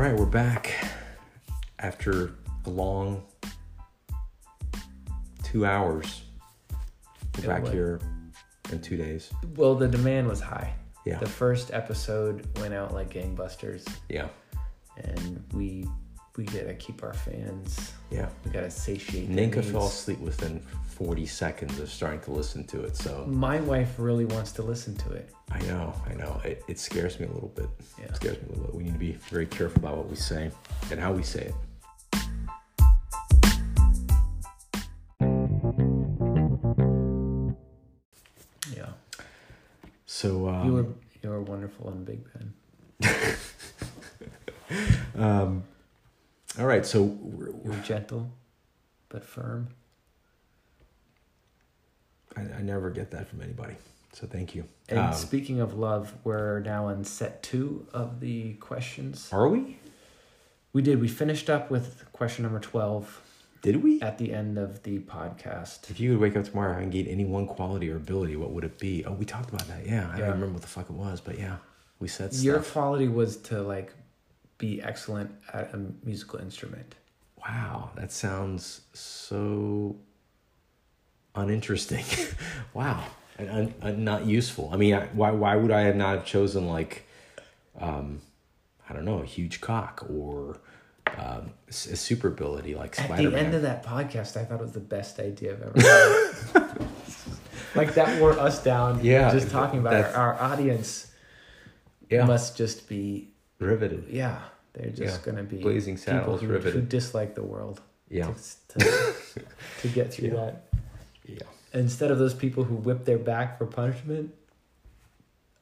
right, we're back after a long two hours. We're Yeah, back what? here in two days. Well, the demand was high. Yeah. The first episode went out like gangbusters, Yeah. and we we gotta keep our fans. Yeah. We gotta satiate. Ninka fell asleep within 40 seconds of starting to listen to it. So My wife really wants to listen to it. I know, I know. It, it scares me a little bit. Yeah. It scares me a little bit. We need to be very careful about what we say and how we say it. Yeah. So, um, you were you were wonderful in Big Ben. um, all right. So, we're, were gentle, but firm. I, I never get that from anybody. So, thank you. And Um, speaking of love, we're now on set two of the questions. are we? We did. We finished up with question number twelve Did we? at the end of the podcast. If you could wake up tomorrow and gain any one quality or ability, what would it be? Oh, we talked about that. Yeah, I Yeah. don't remember what the fuck it was, but yeah, we said Your stuff. quality was to like be excellent at a musical instrument. Wow, that sounds so uninteresting. wow, and un, un, not useful. I mean, I, why why would I have not have chosen like, um, I don't know, a huge cock or um, a super ability like Spider-Man. At the end of that podcast, I thought it was the best idea I've ever heard. like that wore us down. Yeah, just talking about our, our audience Yeah, must just be riveted. yeah. They're just Yeah. gonna be Blazing people saddles, who, who dislike the world. Yeah, To, to, to get through Yeah. that. yeah. Instead of those people who whip their back for punishment,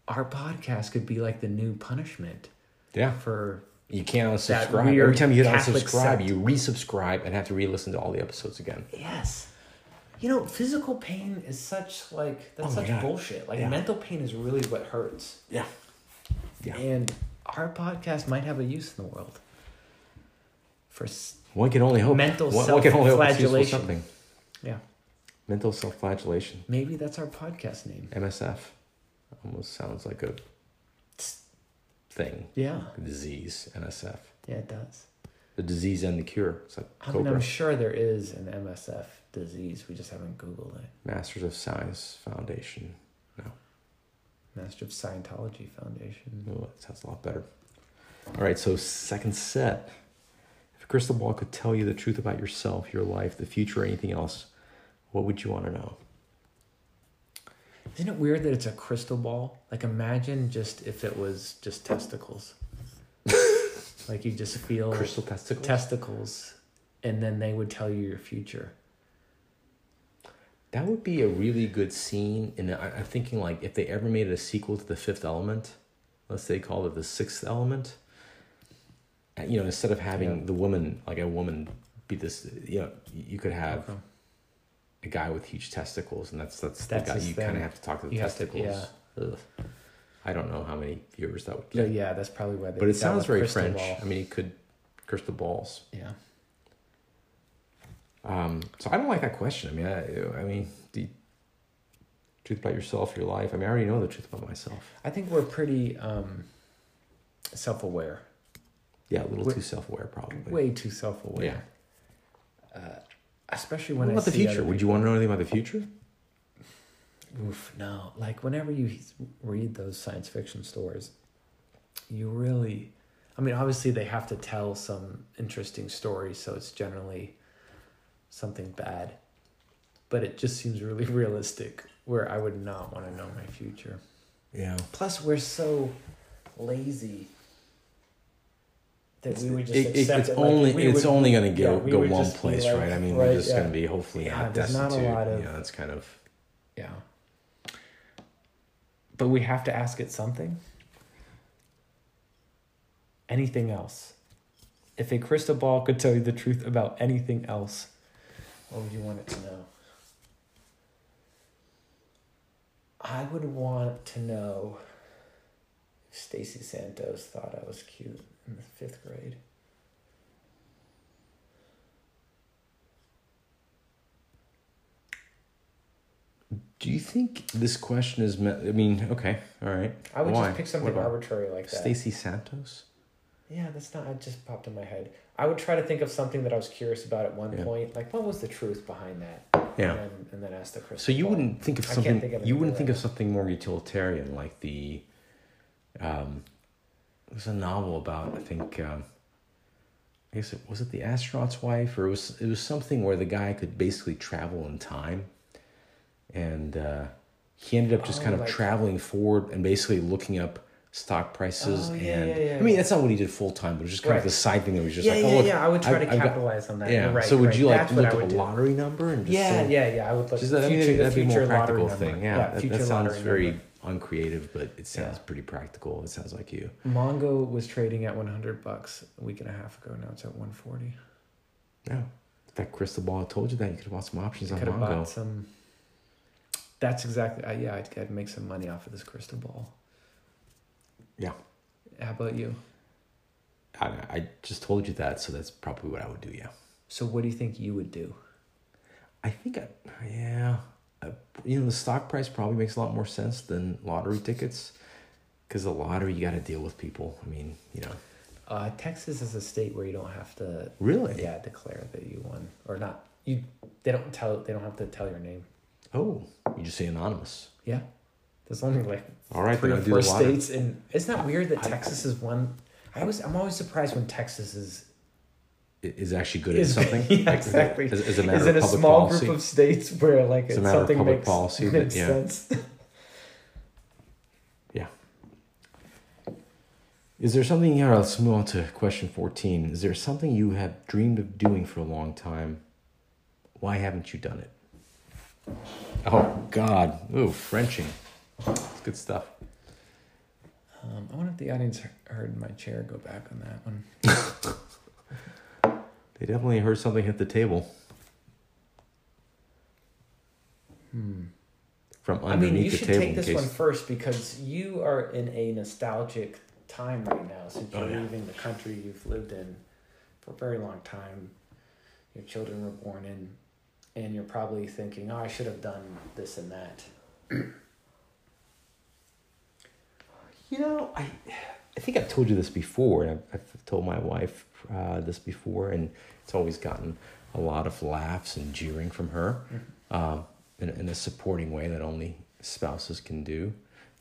our podcast could be like the new punishment Yeah, for you can't unsubscribe. Every time you hit Catholic unsubscribe, sect. you resubscribe and have to re-listen to all the episodes again. Yes. You know, physical pain is such like that's Oh such God. bullshit. Like Yeah. mental pain is really what hurts. Yeah, yeah. And our podcast might have a use in the world. For One can only hope. Mental one, one can only hope it's useful for self-flagellation. something. yeah, Mental self-flagellation. maybe that's our podcast name. MSF. Almost sounds like a thing. Yeah, disease. NSF. yeah, it does. The disease and the cure. It's like I mean, I'm sure there is an MSF disease. We just haven't Googled it. Masters of Science Foundation. Master of Scientology Foundation. Oh, that sounds a lot better. All right, so second set. If a crystal ball could tell you the truth about yourself, your life, the future, or anything else, what would you want to know? Isn't it weird that it's a crystal ball? Like imagine just if it was just testicles. like you just feel Crystal testicles? testicles and then they would tell you your future. That would be a really good scene. And I'm thinking like if they ever made a sequel to The Fifth Element, let's say called it The Sixth Element. uh, You know, instead of having Yeah. the woman like a woman be this, you know, you could have Okay. a guy with huge testicles, and that's that's, That's the guy you kind of have to talk to the You have to- testicles. Ugh. I don't know how many viewers that would Yeah, get, yeah, that's probably why they but it sounds very French. ball. I mean, it could crystal balls. Yeah. Um, so I don't like that question. I mean, I, I mean, the truth about yourself, your life. I mean, I already know the truth about myself. I think we're pretty um self aware. Yeah, a little Wait- too self-aware, probably. Way too self aware. Yeah. Uh, especially when what I about the see future? Would you want to know anything about the future? Oof, no. Like whenever you read those science fiction stories, you really, I mean, obviously they have to tell some interesting stories, so it's generally something bad. But it just seems really realistic where I would not want to know my future. Yeah. Plus, we're so lazy that It's, we would just it- it- accept it's it. like, only we it's would- only going to yeah, go we go one place, like, right? I mean, right, we're just yeah. going to be hopefully Yeah, not there's not of- know, that's kind of Yeah. But we have to ask it something. Anything else? If a crystal ball could tell you the truth about anything else, what would you want it to know? I would want to know if Stacy Santos thought I was cute in the fifth grade. Do you think this question is meant? I mean, okay, all right. I would Why? just pick something arbitrary like that. Stacy Santos. Yeah, that's not. It just popped in my head. I would try to think of something that I was curious about at one Yeah. point. Like, what was the truth behind that? Yeah. And then, and then ask the crystal. So you ball. wouldn't think of I can't something. think of you wouldn't think of something more utilitarian, like the. Um, there's a novel about I think. Um, I guess it was it the astronaut's wife, or it was it was something where the guy could basically travel in time, and uh, he ended up just Oh, kind of like- traveling forward and basically looking up stock prices Oh, yeah, and yeah, yeah, I mean that's not what he did full time, but it was just kind Right. of the side thing that was just yeah, like, yeah, oh look, yeah. I would try I've- to I've got- capitalize on that. yeah. Right. so would right. you like That's look I would a lottery number and just Yeah, say, yeah, yeah. I would look. just that, I mean, future, that'd be more practical thing. number. Yeah, that, that sounds very number. uncreative, but it sounds pretty practical. It sounds like you. Mongo was trading at 100 bucks a week and a half ago. Now it's at 140. Yeah. That crystal ball had told you that, you could have bought some options on Mongo. bought some. That's exactly. Uh, yeah, I'd, I'd make some money off of this crystal ball. Yeah. How about you? I, I just told you that, so that's probably what I would do. Yeah. So, what do you think you would do? I think I, yeah, I, you know, the stock price probably makes a lot more sense than lottery tickets, because the lottery you got to deal with people. I mean, you know, Uh, Texas is a state where you don't have to, really. yeah, declare that you won or not. You they don't tell they don't have to tell your name. Oh, you just say anonymous. Yeah, there's only like All right, three or four states, and isn't that weird that I- Texas is one? I was I'm always surprised when Texas is Is actually good at is something. yeah, exactly. As, as a matter is of in a public small policy. group of states where like It's a it's matter of something public makes, policy that- makes yeah. sense. Is there something here? Let's move on to question 14. Is there something you have dreamed of doing for a long time? Why haven't you done it? Oh, God. Ooh, Frenching. It's good stuff. Um, I wonder if the audience heard my chair go back on that one. They definitely heard something hit the table Hmm. from underneath I underneath mean, you should take this case... one first because you are in a nostalgic time right now since you're Oh, yeah. leaving the country you've lived in for a very long time. Your children were born in, and you're probably thinking, "Oh, I should have done this and that." You know, I, I think I've told you this before, and I've, I've told my wife uh, this before, and it's always gotten a lot of laughs and jeering from her, um, in, in a supporting way that only spouses can do.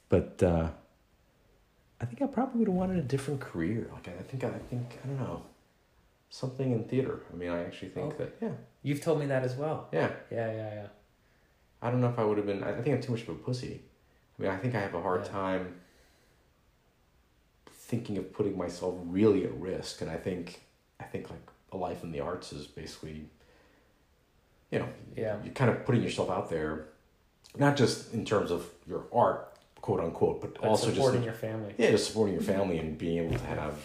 But uh, I think I probably would have wanted a different career. Like I think I think I don't know, something in theater. I mean, I actually think Okay. that yeah, You've told me that as well. yeah. Yeah, yeah, yeah. I don't know if I would have been. I I think I'm too much of a pussy. I mean, I think I have a hard Yeah. time thinking of putting myself really at risk, and I think, I think like a life in the arts is basically, you know, Yeah. you're kind of putting yourself out there, not just in terms of your art, quote unquote, but, But also supporting just your family. yeah, just supporting your family and being able to have,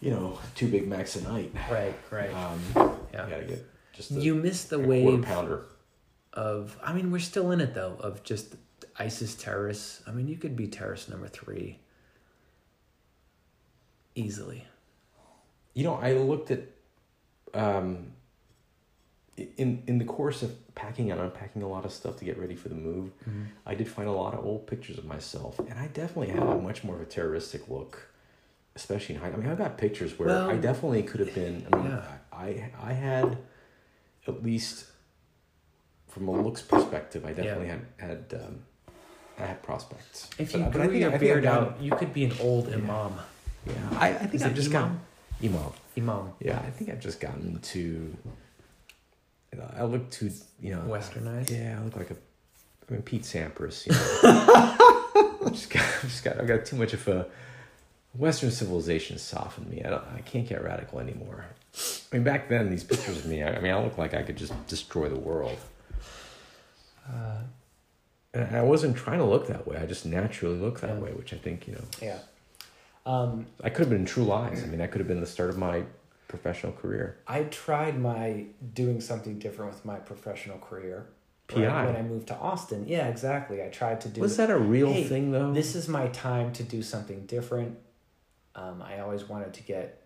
you know, two Big Macs a night. Right, right. Um, yeah. You gotta get just a, You missed the a quarter wave pounder. of. I mean, we're still in it though. Of just ISIS terrorists. I mean, you could be terrorist number three. Easily. You know, I looked at um in in the course of packing and unpacking a lot of stuff to get ready for the move, I did find a lot of old pictures of myself, and I definitely had a much more of a terroristic look, especially in high. I mean, I've got pictures where I definitely could have been. I mean, yeah. I I had at least from a looks perspective, I definitely had had um, I had prospects. If But- you but grew think- your beard out, you could be an old imam. Yeah, I, I think I've just imam? got imam. Imam. Yeah, I think I've just gotten to. You know, I look too, you know. Westernized? Yeah, I look like a. I mean, Pete Sampras. You know. I've just got, I've just got, I've got too much of a. Western civilization softened me. I don't. I can't get radical anymore. I mean, back then, these pictures of me. I, I mean, I look like I could just destroy the world. Uh, And I wasn't trying to look that way. I just naturally look that Yeah. way, which I think you know. yeah. Um, I could have been in True Lies. I mean, that could have been the start of my professional career. I tried my doing something different with my professional career. PI. right when I moved to Austin. Yeah, exactly. I tried to do. Was that a real Hey, thing though? This is my time to do something different. Um, I always wanted to get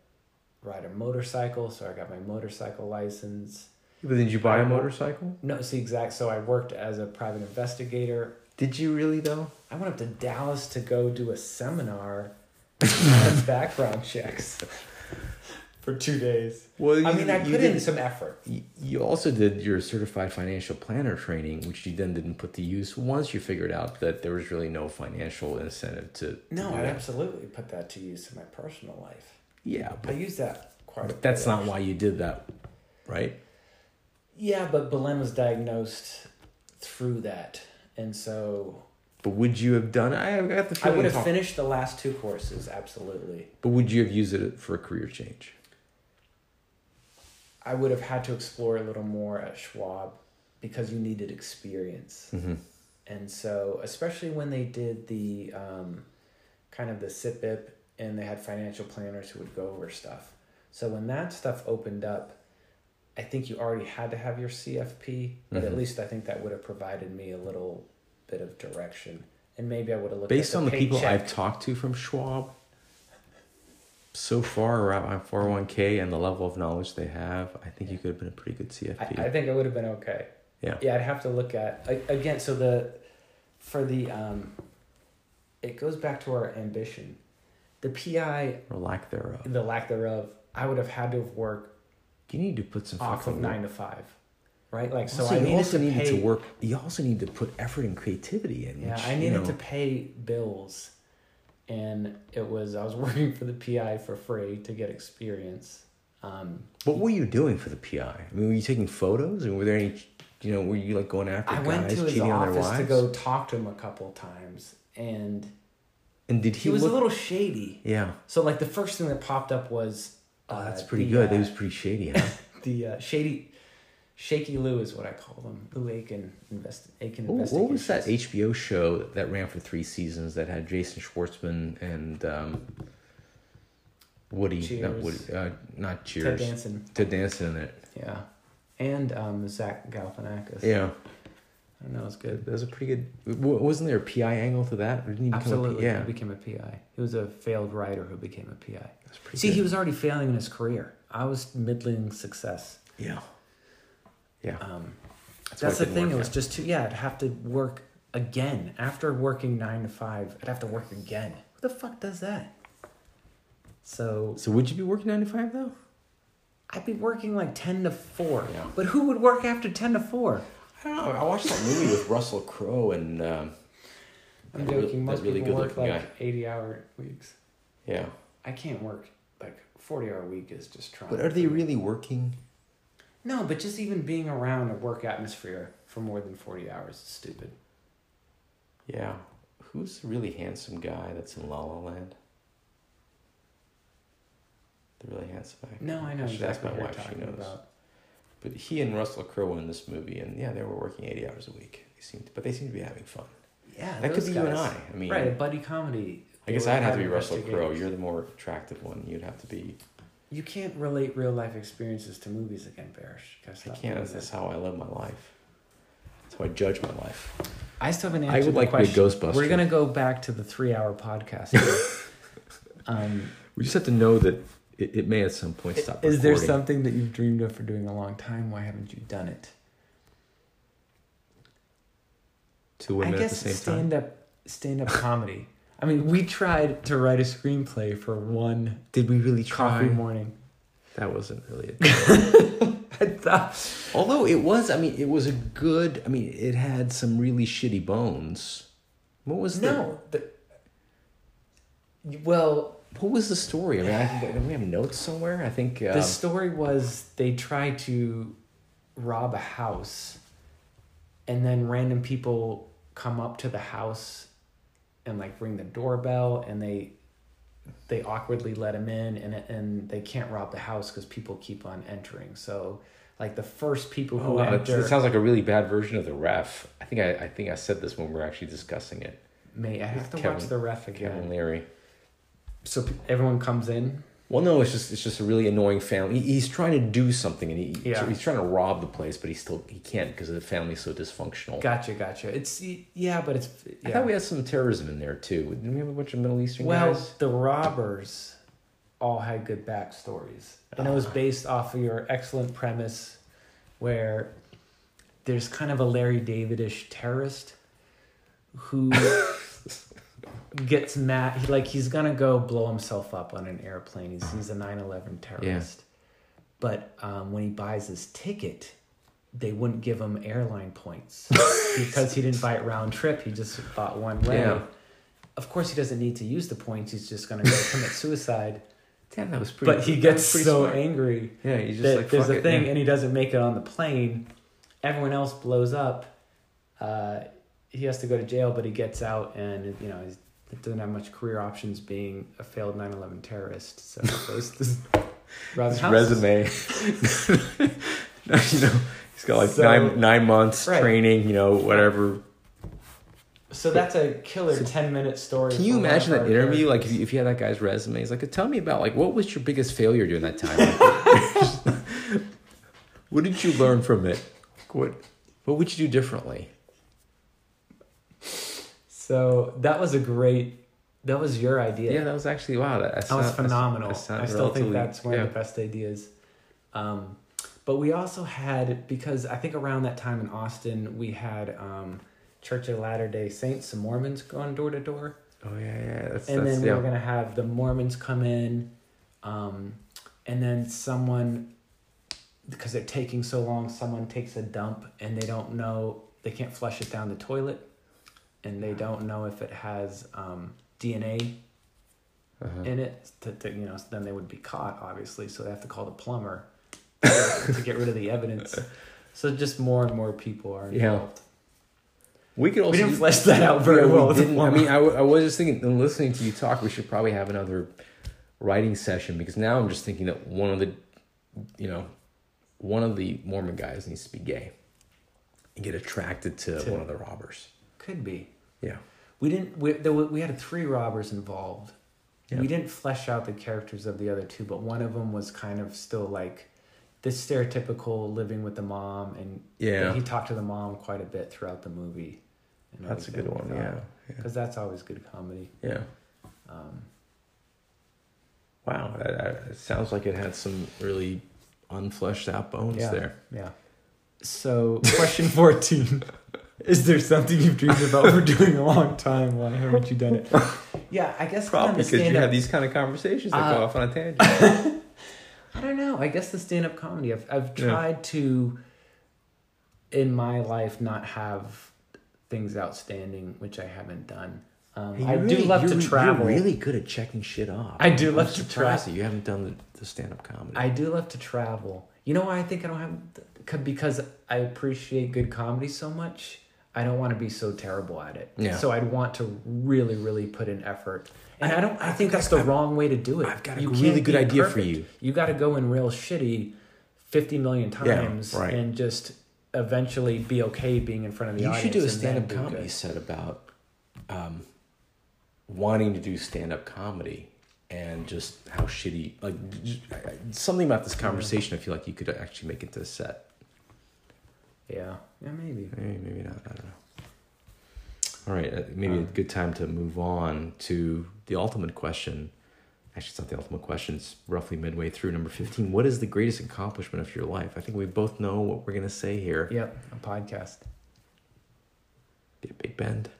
ride a motorcycle, so I got my motorcycle license. But did you buy a motorcycle? No, see exact. So I worked as a private investigator. Did you really though? I went up to Dallas to go do a seminar background checks for two days. Well, I mean, I put in some effort. You you also did your certified financial planner training, which you then didn't put to use once you figured out that there was really no financial incentive to. No, I absolutely put that to use in my personal life. Yeah, I but, use that quite. a but that's not why you did that, right? Yeah, but Belen was diagnosed through that, and so But would you have done? I got the I would have talk- finished the last two courses. Absolutely, But would you have used it for a career change? I would have had to explore a little more at Schwab because you needed experience. Mm-hmm. And so, especially when they did the um, kind of the SIPIP and they had financial planners who would go over stuff. So, when that stuff opened up, I think you already had to have your CFP, but at Mhm. least I think that would have provided me a little bit of direction. And maybe I would have looked Based on the people. I've talked to from Schwab, so far around my 401k and the level of knowledge they have, I think you could have been a pretty good CFP. I, I think I would have been okay. Yeah. Yeah, I'd have to look at again. So the for the um, it goes back to our ambition. The PI, or lack thereof. the lack thereof, I would have had to have worked You need to put some off fucking of nine to five, right? Like so, Also, I you needed also to needed pay. to work. You also need to put effort and creativity in. Yeah, which, I you needed know, to pay bills, and it was I was working for the PI for free to get experience. Um, What were you doing for the PI? I mean, were you taking photos, and were there any? You know, were you like going after I guys went to his cheating on their office wives? to go talk to him a couple times, and and did he, he was look? a little shady. Yeah, So like the first thing that popped up was oh, uh, that's pretty the, good. uh, It was pretty shady, huh? the uh, shady, shaky Lou is what I call them. Lou Aiken invest Aiken What, what was that HBO show that ran for three seasons that had Jason Schwartzman and um, Woody? Not Cheers. Woody. Uh, not Ted Danson, Ted Danson in it. yeah, and um, Zach Galifianakis. Yeah, I don't know it's good. that was a pretty good. Wasn't there a PI angle to that? Didn't he become a P- Absolutely, yeah, he became a PI. He was a failed writer who became a PI. that's pretty. See, good. he was already failing in his career. I was middling success. Yeah. Yeah. Um, That's, that's the thing. It was just too. Yeah, I'd have to work again after working nine to five. I'd have to work again. Who the fuck does that? So So would you be working nine to five though? I'd be working like ten to four. Yeah. But who would work after ten to four? I don't know. I watched that movie with Russell Crowe and um, I'm that joking. that Most really people work good-looking like guy. eighty hour weeks. yeah. I can't work like forty hour week is just trying. But are they really working? No, but just even being around a work atmosphere for more than forty hours is stupid. Yeah. Who's the really handsome guy that's in La La Land? The really handsome guy. No, I know I ask exactly my wife, she knows. about. But he and Russell Crowe were in this movie, and yeah, they were working eighty hours a week. They seemed, but they seem to be having fun. Yeah, that could be you and. I. I mean, right, a buddy comedy. I guess I'd have to be Russell Crowe. You're the more attractive one. You'd have to be. You can't relate real life experiences to movies again, Barish. I can't. That's that. how I live my life. That's how I judge my life. I still haven't answered I would the like to be a question. Ghostbuster. We're gonna go back to the three-hour podcast. here. um, We just have to know that it, it may at some point stop. is there recording. something that you've dreamed of for doing a long time? Why haven't you done it? two women I at guess the same time? stand up, stand up comedy. I mean, we tried to write a screenplay for one Did we really try? coffee morning. That wasn't really it. I thought, Although it was, I mean, it was a good. I mean, it had some really shitty bones. What was the no, the, well, What was the story? I mean, I don't we have notes somewhere. I think um, the story was they tried to rob a house, and then random people come up to the house, and like ring the doorbell, and they they awkwardly let him in, and and they can't rob the house because people keep on entering. So like the first people Oh, who wow, that, enter that sounds like a really bad version of the ref. I think I, I think I said this when we were actually discussing it. may I have to Kevin- watch the ref again Kevin. Leary. So everyone comes in. Well, no, it's just it's just a really annoying family. He, he's trying to do something, and he Yeah. he's trying to rob the place, but he still he can't because the family's so dysfunctional. Gotcha, gotcha. It's yeah, but it's I thought we had some terrorism in there too. Didn't we have a bunch of Middle Eastern Well, guys? the robbers all had good backstories. And it was ah. based off of your excellent premise where there's kind of a Larry David-ish terrorist who gets mad. He like he's gonna go blow himself up on an airplane. He's he's a 9-11 terrorist. But um, when he buys his ticket, they wouldn't give him airline points because he didn't buy it round trip. He just bought one way. Yeah. Of course, he doesn't need to use the points. He's just gonna go commit suicide. Damn, that was pretty. But he gets so smart. angry Yeah, he's just like there's a it, thing, yeah. and he doesn't make it on the plane. Everyone else blows up. Uh, he has to go to jail, but he gets out, and you know he doesn't have much career options being a failed 9/11 terrorist. So goes His resume. you know, he's got like So- nine nine months Right. training. You know, whatever. So that's a killer So- 10 minute story. Can you imagine that interview? Like, if you, if you had that guy's resume, he's like, "Tell me about like what was your biggest failure during that time? What did you learn from it? What what would you do differently?" So that was a great. That was your idea. Yeah, that was actually wow. That, that was phenomenal. I still think that's one yeah. of the best ideas. Um, but we also had because I think around that time in Austin we had um, Church of Latter Day Saints, some Mormons going door to door, Oh yeah, yeah. That's, and that's, then we yeah. were gonna have the Mormons come in, um, and then someone because they're taking so long, someone takes a dump and they don't know they can't flush it down the toilet, and they don't know if it has um, DNA Uh-huh. in it to, to you know then they would be caught obviously so they have to call the plumber to get rid of the evidence so just more and more people are Yeah. We could also we didn't flesh that out very Yeah, well didn't- I mean, I, w- I was just thinking, listening to you talk, we should probably have another writing session because now I'm just thinking that one of the, you know, one of the Mormon guys needs to be gay and get attracted to, To- one of the robbers. could be Yeah. we didn't we, there were, we had three robbers involved Yeah. we didn't flesh out the characters of the other two but one of them was kind of still like this stereotypical living with the mom and Yeah. he talked to the mom quite a bit throughout the movie That's a good one. Yeah. Yeah. because that's always good comedy yeah. um, Wow. That, that, it sounds like it had some really unfleshed out bones Yeah. there. Yeah. So, question 14. Is there something you've dreamed about for doing a long time? Why haven't you done it? Yeah, I guess Probably kind of because you have these kind of conversations that Uh, go off on a tangent. I don't know. I guess the stand up comedy. I've, I've Yeah. tried to, in my life, not have things outstanding, which I haven't done. Um, Hey, I you're do love to travel. You're really good at checking shit off. I do I'm love to surprised tra- that you haven't done the, the stand up comedy. I do love to travel. You know why I think I don't have because I appreciate good comedy so much. I don't want to be so terrible at it. Yeah. So I'd want to really, really put in effort. And I, I- don't. I, think that's the wrong way to do it. I've got a You really good idea for you. You got to go in real shitty, fifty million Yeah, times, right. and just eventually be okay being in front of the you audience. You should do a stand up comedy set about um, wanting to do stand up comedy and just how shitty, like just, I- I- something about this conversation. I feel like you could actually make into a set. Yeah. Yeah. Maybe. Maybe, maybe not. I don't know. All right, uh, maybe a Um, good time to move on to the ultimate question. Actually, it's not the ultimate question. It's roughly midway through number 15. What is the greatest accomplishment of your life? I think we both know what we're going to say here. Yep. A podcast. Be a Big Bend.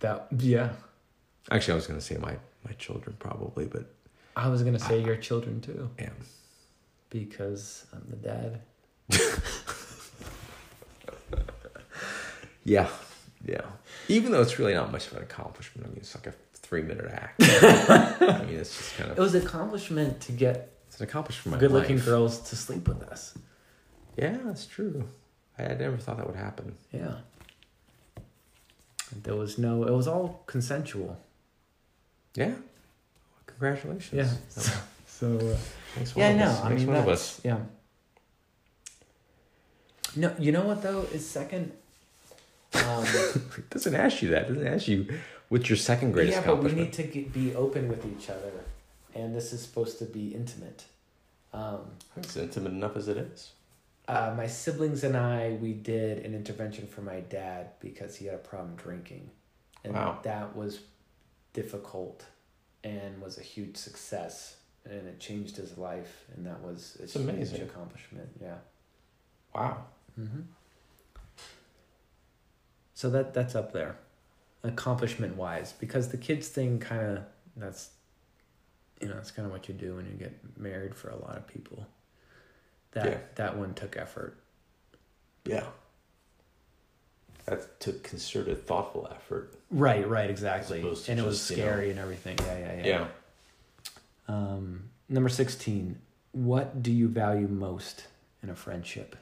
That. Yeah. Actually, I was going to say my, my children probably, but I was gonna say your children too. yeah. because I'm the dad. Yeah. Yeah. Even though it's really not much of an accomplishment. I mean, it's like a three minute act. I mean, it's just kind of. It was an accomplishment to get it's an accomplishment. good looking life. girls to sleep with us. Yeah, that's true. I had never thought that would happen. Yeah. There was no, it was all consensual. Yeah. Congratulations. Yeah. Oh, So, uh, yeah, no. I mean, one of us. yeah. No, you know what though is second? Um, It doesn't ask you that. It doesn't ask you what's your second greatest yeah, but we need to get, be open with each other, and this is supposed to be intimate. Um, It's intimate enough as it is. Uh, my siblings and I, we did an intervention for my dad because he had a problem drinking. And Wow. that was difficult and was a huge success. And it changed his life. And that was a It's huge amazing. accomplishment. Yeah. Wow. Mm-hmm. So that that's up there. accomplishment wise because the kids thing kind of that's you know that's kind of what you do when you get married for a lot of people that Yeah. that one took effort Yeah. That took concerted, thoughtful effort. right right exactly and it was just, you know- scary and everything yeah yeah yeah Yeah. um number 16 what do you value most in a friendship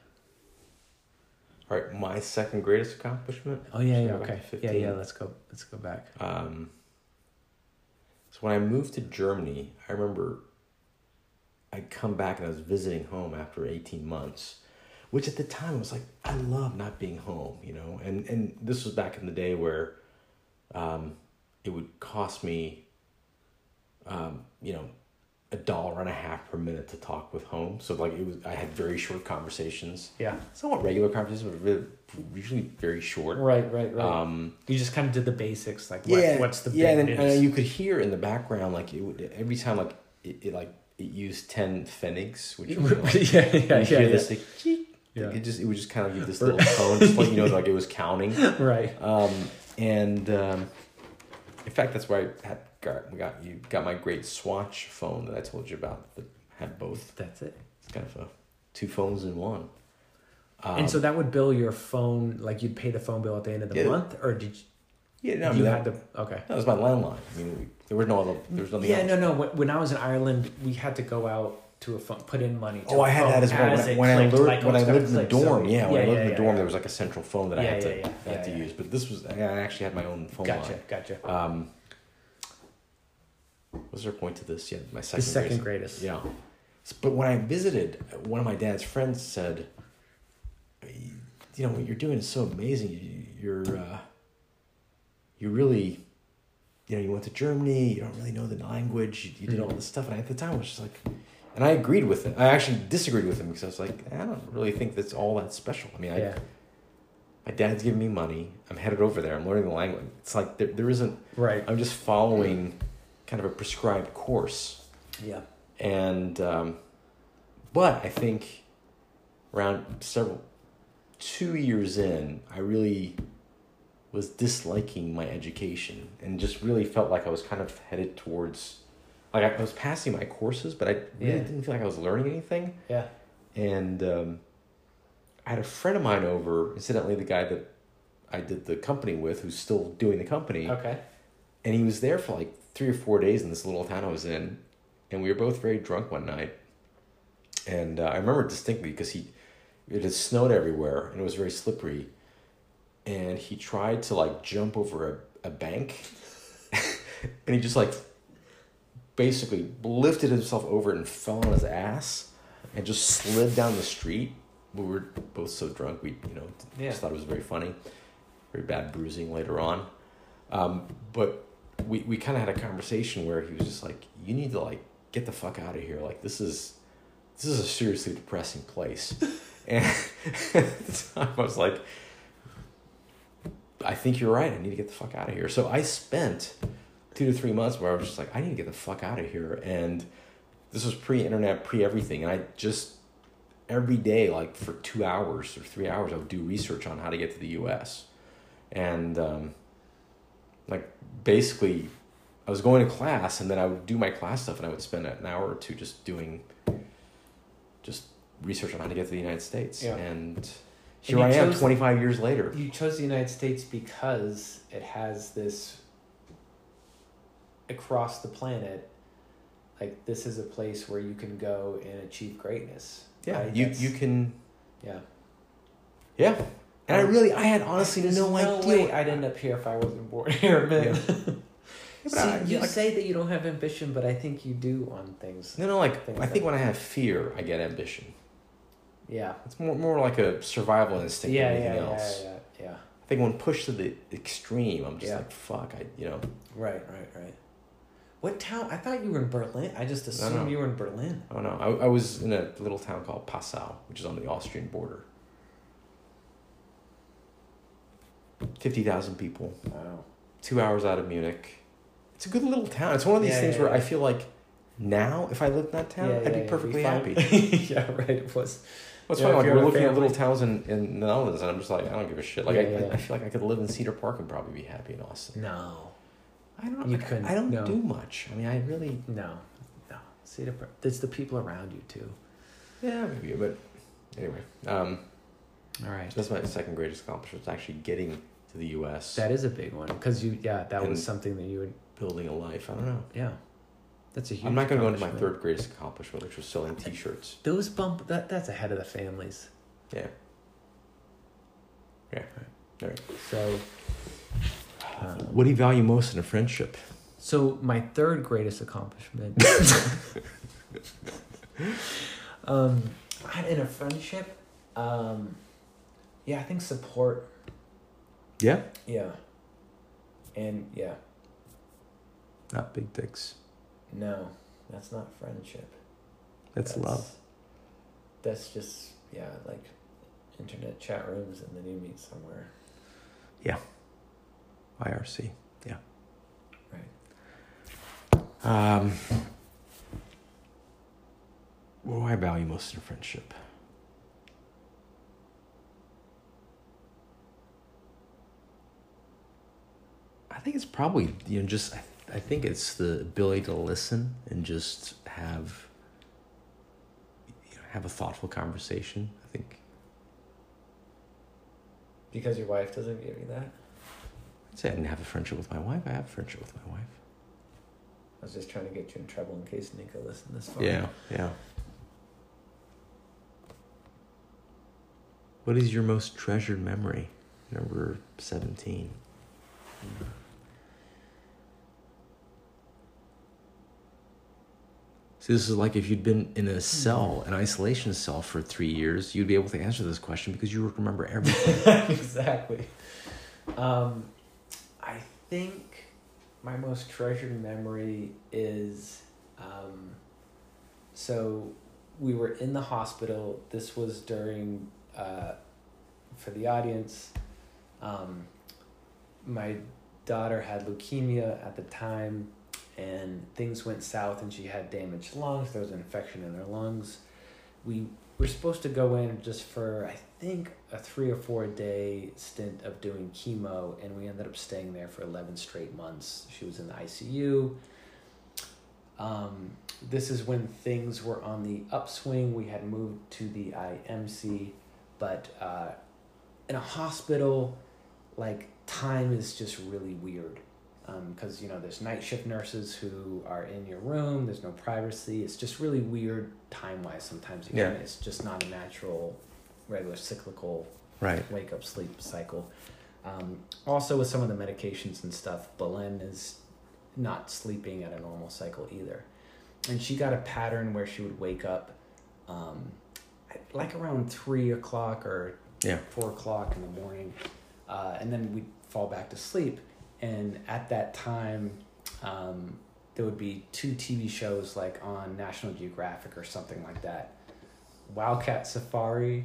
All right, my second greatest accomplishment. oh yeah Should yeah I go back okay yeah yeah let's go let's go back Um, so when I moved to Germany, I remember I'd come back and I was visiting home after 18 months, which at the time was like, I love not being home, you know? And, and this was back in the day where um, it would cost me, um, you know, a dollar and a half per minute to talk with home. So like it was, I had very short conversations, yeah somewhat regular conversations, but really, usually very short. right right right Um, you just kind of did the basics like what, yeah, what's the yeah, and, then, and you could hear in the background like it would, every time like it, it like it used ten pfennigs, which was like, yeah yeah yeah, hear yeah. this like, Yeah. it just it would just kind of give this little tone, just like you know, like it was counting. right Um, and um, in fact, that's why I had got we got you got my great Swatch phone that I told you about that had both. that's it It's kind of a two phones in one. Um, and so that would bill your phone like you'd pay the phone bill at the end of the Yeah. month or did you, yeah, no, I you mean, had to okay that was my landline. I mean, we, there was no other, there was nothing yeah else. no no when, when i was in ireland we had to go out to a phone put in money to Oh, I had that as well. When, I- when I like, when I lived in the click, so- dorm, yeah, when I lived in yeah, the dorm, yeah. there was like a central phone that I had to, yeah, yeah, I had to yeah, yeah. use. But this was, I actually had my own phone gotcha line. gotcha Um, was there a point to this? Yeah, my the second. second greatest. Yeah, but when I visited, one of my dad's friends said, "You know what you're doing is so amazing. You, you're, uh, you really, you know, you went to Germany. You don't really know the language. You, you did all Mhm. this stuff." And at the time, I was just like, and I agreed with him. I actually disagreed with him because I was like, I don't really think that's all that special. I mean, I, yeah my dad's giving me money. I'm headed over there. I'm learning the language. It's like there, there isn't. right I'm just following kind of a prescribed course. yeah And, um, but I think around several, two years in, I really was disliking my education and just really felt like I was kind of headed towards, like I was passing my courses, but I really Yeah. didn't feel like I was learning anything. yeah And um, I had a friend of mine over, incidentally, the guy that I did the company with, who's still doing the company okay and he was there for like three or four days in this little town I was in, and we were both very drunk one night. And uh, I remember distinctly because he, it had snowed everywhere and it was very slippery, and he tried to like jump over a, a bank, and he just like basically lifted himself over and fell on his ass, and just slid down the street. We were both so drunk we you know Yeah. just thought it was very funny, very bad bruising later on. Um, but we, we kind of had a conversation where he was just like, you need to like get the fuck out of here. Like this is, this is a seriously depressing place. and at the time I was like, I think you're right. I need to get the fuck out of here. So I spent two to three months where I was just like, I need to get the fuck out of here. And this was pre-internet, pre-everything. And I just, every day, like for two hours or three hours, I would do research on how to get to the U.S. And, um, like basically I was going to class and then I would do my class stuff and I would spend an hour or two just doing just research on how to get to the United States. Yeah. And here you I am 25 years later. you chose the united states because it has this across the planet like this is a place where you can go and achieve greatness Yeah, right? you That's- you can yeah yeah. And I um, really I had honestly There's no, no idea. way I'd end up here if I wasn't born here, man. Yeah. See, I- you like- say that you don't have ambition, but I think you do on things. No, no, like I think when I have fear, I get ambition. Yeah. It's more more like a survival instinct Yeah, than anything yeah, else. yeah, yeah. Yeah. I think when pushed to the extreme, I'm just like fuck. I you know Right, right, right. What town? I thought you were in Berlin. I just assumed no. you were in Berlin. Oh, don't know. I, I was in a little town called Passau, which is on the Austrian border. 50,000 people, Wow. two hours out of Munich. It's a good little town. It's one of these Yeah, things yeah, where yeah. I feel like now, if I lived in that town, I'd be perfectly happy. yeah, right. It was. What's Yeah, funny, like we're looking at little towns in, in the Netherlands, and I'm just like, I don't give a shit. Like, I, I. Feel like I could live in Cedar Park and probably be happy in Austin. No, I don't. You I, couldn't, I don't no. do much. I mean, I really. no, no. See, the it's the people around you too. Yeah, maybe, but anyway, um, All right. so that's my second greatest accomplishment. Is actually getting to the U.S. That is a big one because you, yeah, that was something that you would, building a life. I don't know. yeah. That's a huge. I'm not going to go into my third greatest accomplishment, which was selling T-shirts. Those bump that that's ahead of the families. Yeah. Yeah. All right. So. um, What do you value most in a friendship? So my third greatest accomplishment. um, in a friendship, um, yeah, I think support. Yeah. Yeah. And yeah, Not big dicks. no, that's not friendship. That's, love. That's just yeah, like internet chat rooms and then you meet somewhere. Yeah. IRC. Yeah. Right. Um, what do I value most in friendship? I think it's probably you know just I, I think it's the ability to listen and just have you know, have a thoughtful conversation. I think Because your wife doesn't give you that. I'd say I didn't have a friendship with my wife. I have a friendship with my wife. I was just trying to get you in trouble in case Nico listened this far. Yeah, yeah. What is your most treasured memory? Number 17. Hmm. See, this is like if you'd been in a cell, an isolation cell for three years, you'd be able to answer this question because you would remember everything. exactly. Um, I think my most treasured memory is um, so we were in the hospital. This was during, uh, for the audience, um, my daughter had leukemia at the time and things went south and she had damaged lungs. There was an infection in her lungs. We were supposed to go in just for, I think, a three or four day stint of doing chemo, and we ended up staying there for 11 straight months. She was in the ICU. Um, this is when things were on the upswing. We had moved to the IMC, but uh, in a hospital, like time is just really weird because you know there's night shift nurses who are in your room. There's no privacy. It's just really weird time wise. Sometimes you Yeah. it's just not a natural, regular cyclical right. wake up sleep cycle. Um, also, with some of the medications and stuff, Belen is not sleeping at a normal cycle either. And she got a pattern where she would wake up um, like around three o'clock or Yeah. four o'clock in the morning, uh, and then we'd fall back to sleep. And at that time, um, there would be two TV shows like on National Geographic or something like that Wildcat Safari,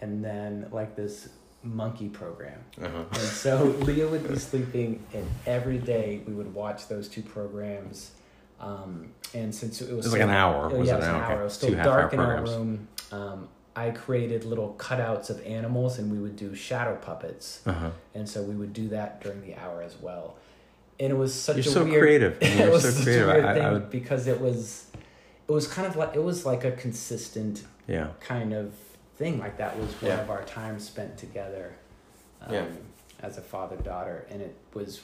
and then like this monkey program. Uh-huh. And so Leah would be sleeping, and every day we would watch those two programs. Um, and since it was, It was like an hour. Oh, Was yeah, it it was an hour? hour. It was still Two dark in our room. Um, I created little cutouts of animals, and we would do shadow puppets. Uh-huh. And so we would do that during the hour as well. And it was such You're a so weird, creative. it You're was so such creative. a weird I- I thing would- because it was, it was kind of like it was like a consistent Yeah. kind of thing. Like that was one Yeah. of our times spent together, um, Yeah. as a father daughter, and it was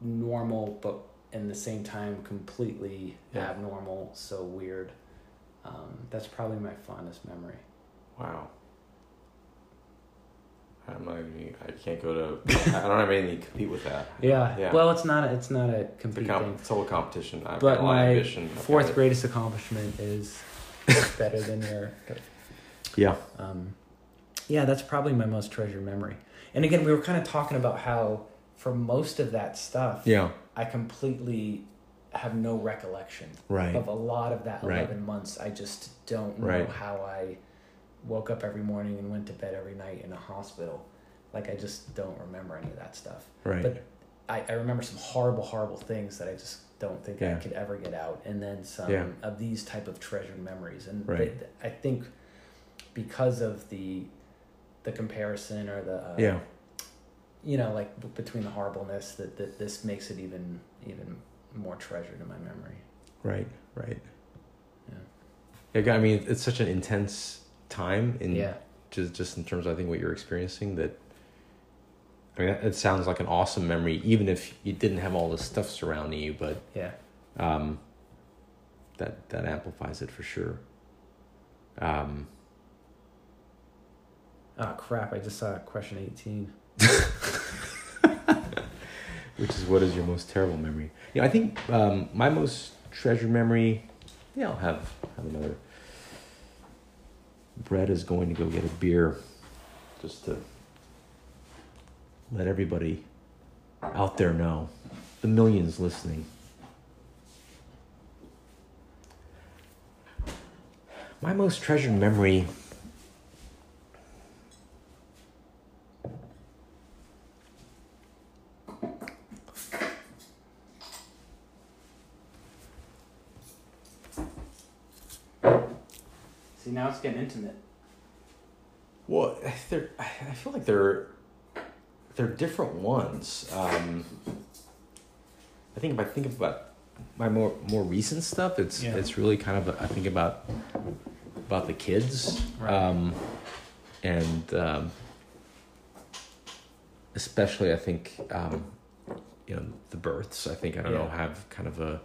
normal, but in the same time completely Yeah. abnormal. So weird. Um, that's probably my fondest memory. Wow. I'm not even, I can't go to. I don't have anything to compete with that. Yeah. Yeah. Well, it's not. A, it's not a It's a complete comp- thing. total competition. I've But got a lot of my ambition. I've Fourth it. greatest accomplishment is better than your. Yeah. Um, yeah, that's probably my most treasured memory. And again, we were kind of talking about how for most of that stuff, Yeah. I completely have no recollection Right. of a lot of that Right. 11 months. I just don't know Right. how I woke up every morning and went to bed every night in a hospital. Like, I just don't remember any of that stuff. Right. But I, I remember some horrible, horrible things that I just don't think Yeah. I could ever get out. And then some Yeah. of these type of treasured memories. And Right. they, I think because of the the comparison or the uh, yeah you know like b- between the horribleness that, that this makes it even even more treasured in my memory right right Yeah. yeah i mean it's such an intense time in yeah. just just in terms of I think what you're experiencing that I mean it sounds like an awesome memory even if you didn't have all this stuff surrounding you but yeah. um that that amplifies it for sure. Um oh crap. I just saw question 18 which is what is your most terrible memory? Yeah I think um my most treasured memory yeah I'll have have another Brett is going to go get a beer just to let everybody out there know. The millions listening. My most treasured memory now it's getting intimate Well, they're, I feel like they're they're different ones. Um, I think if I think about my more more recent stuff, it's Yeah. it's really kind of I think about about the kids, Right. um, and um, especially I think um, you know the births. I think I don't know have kind of a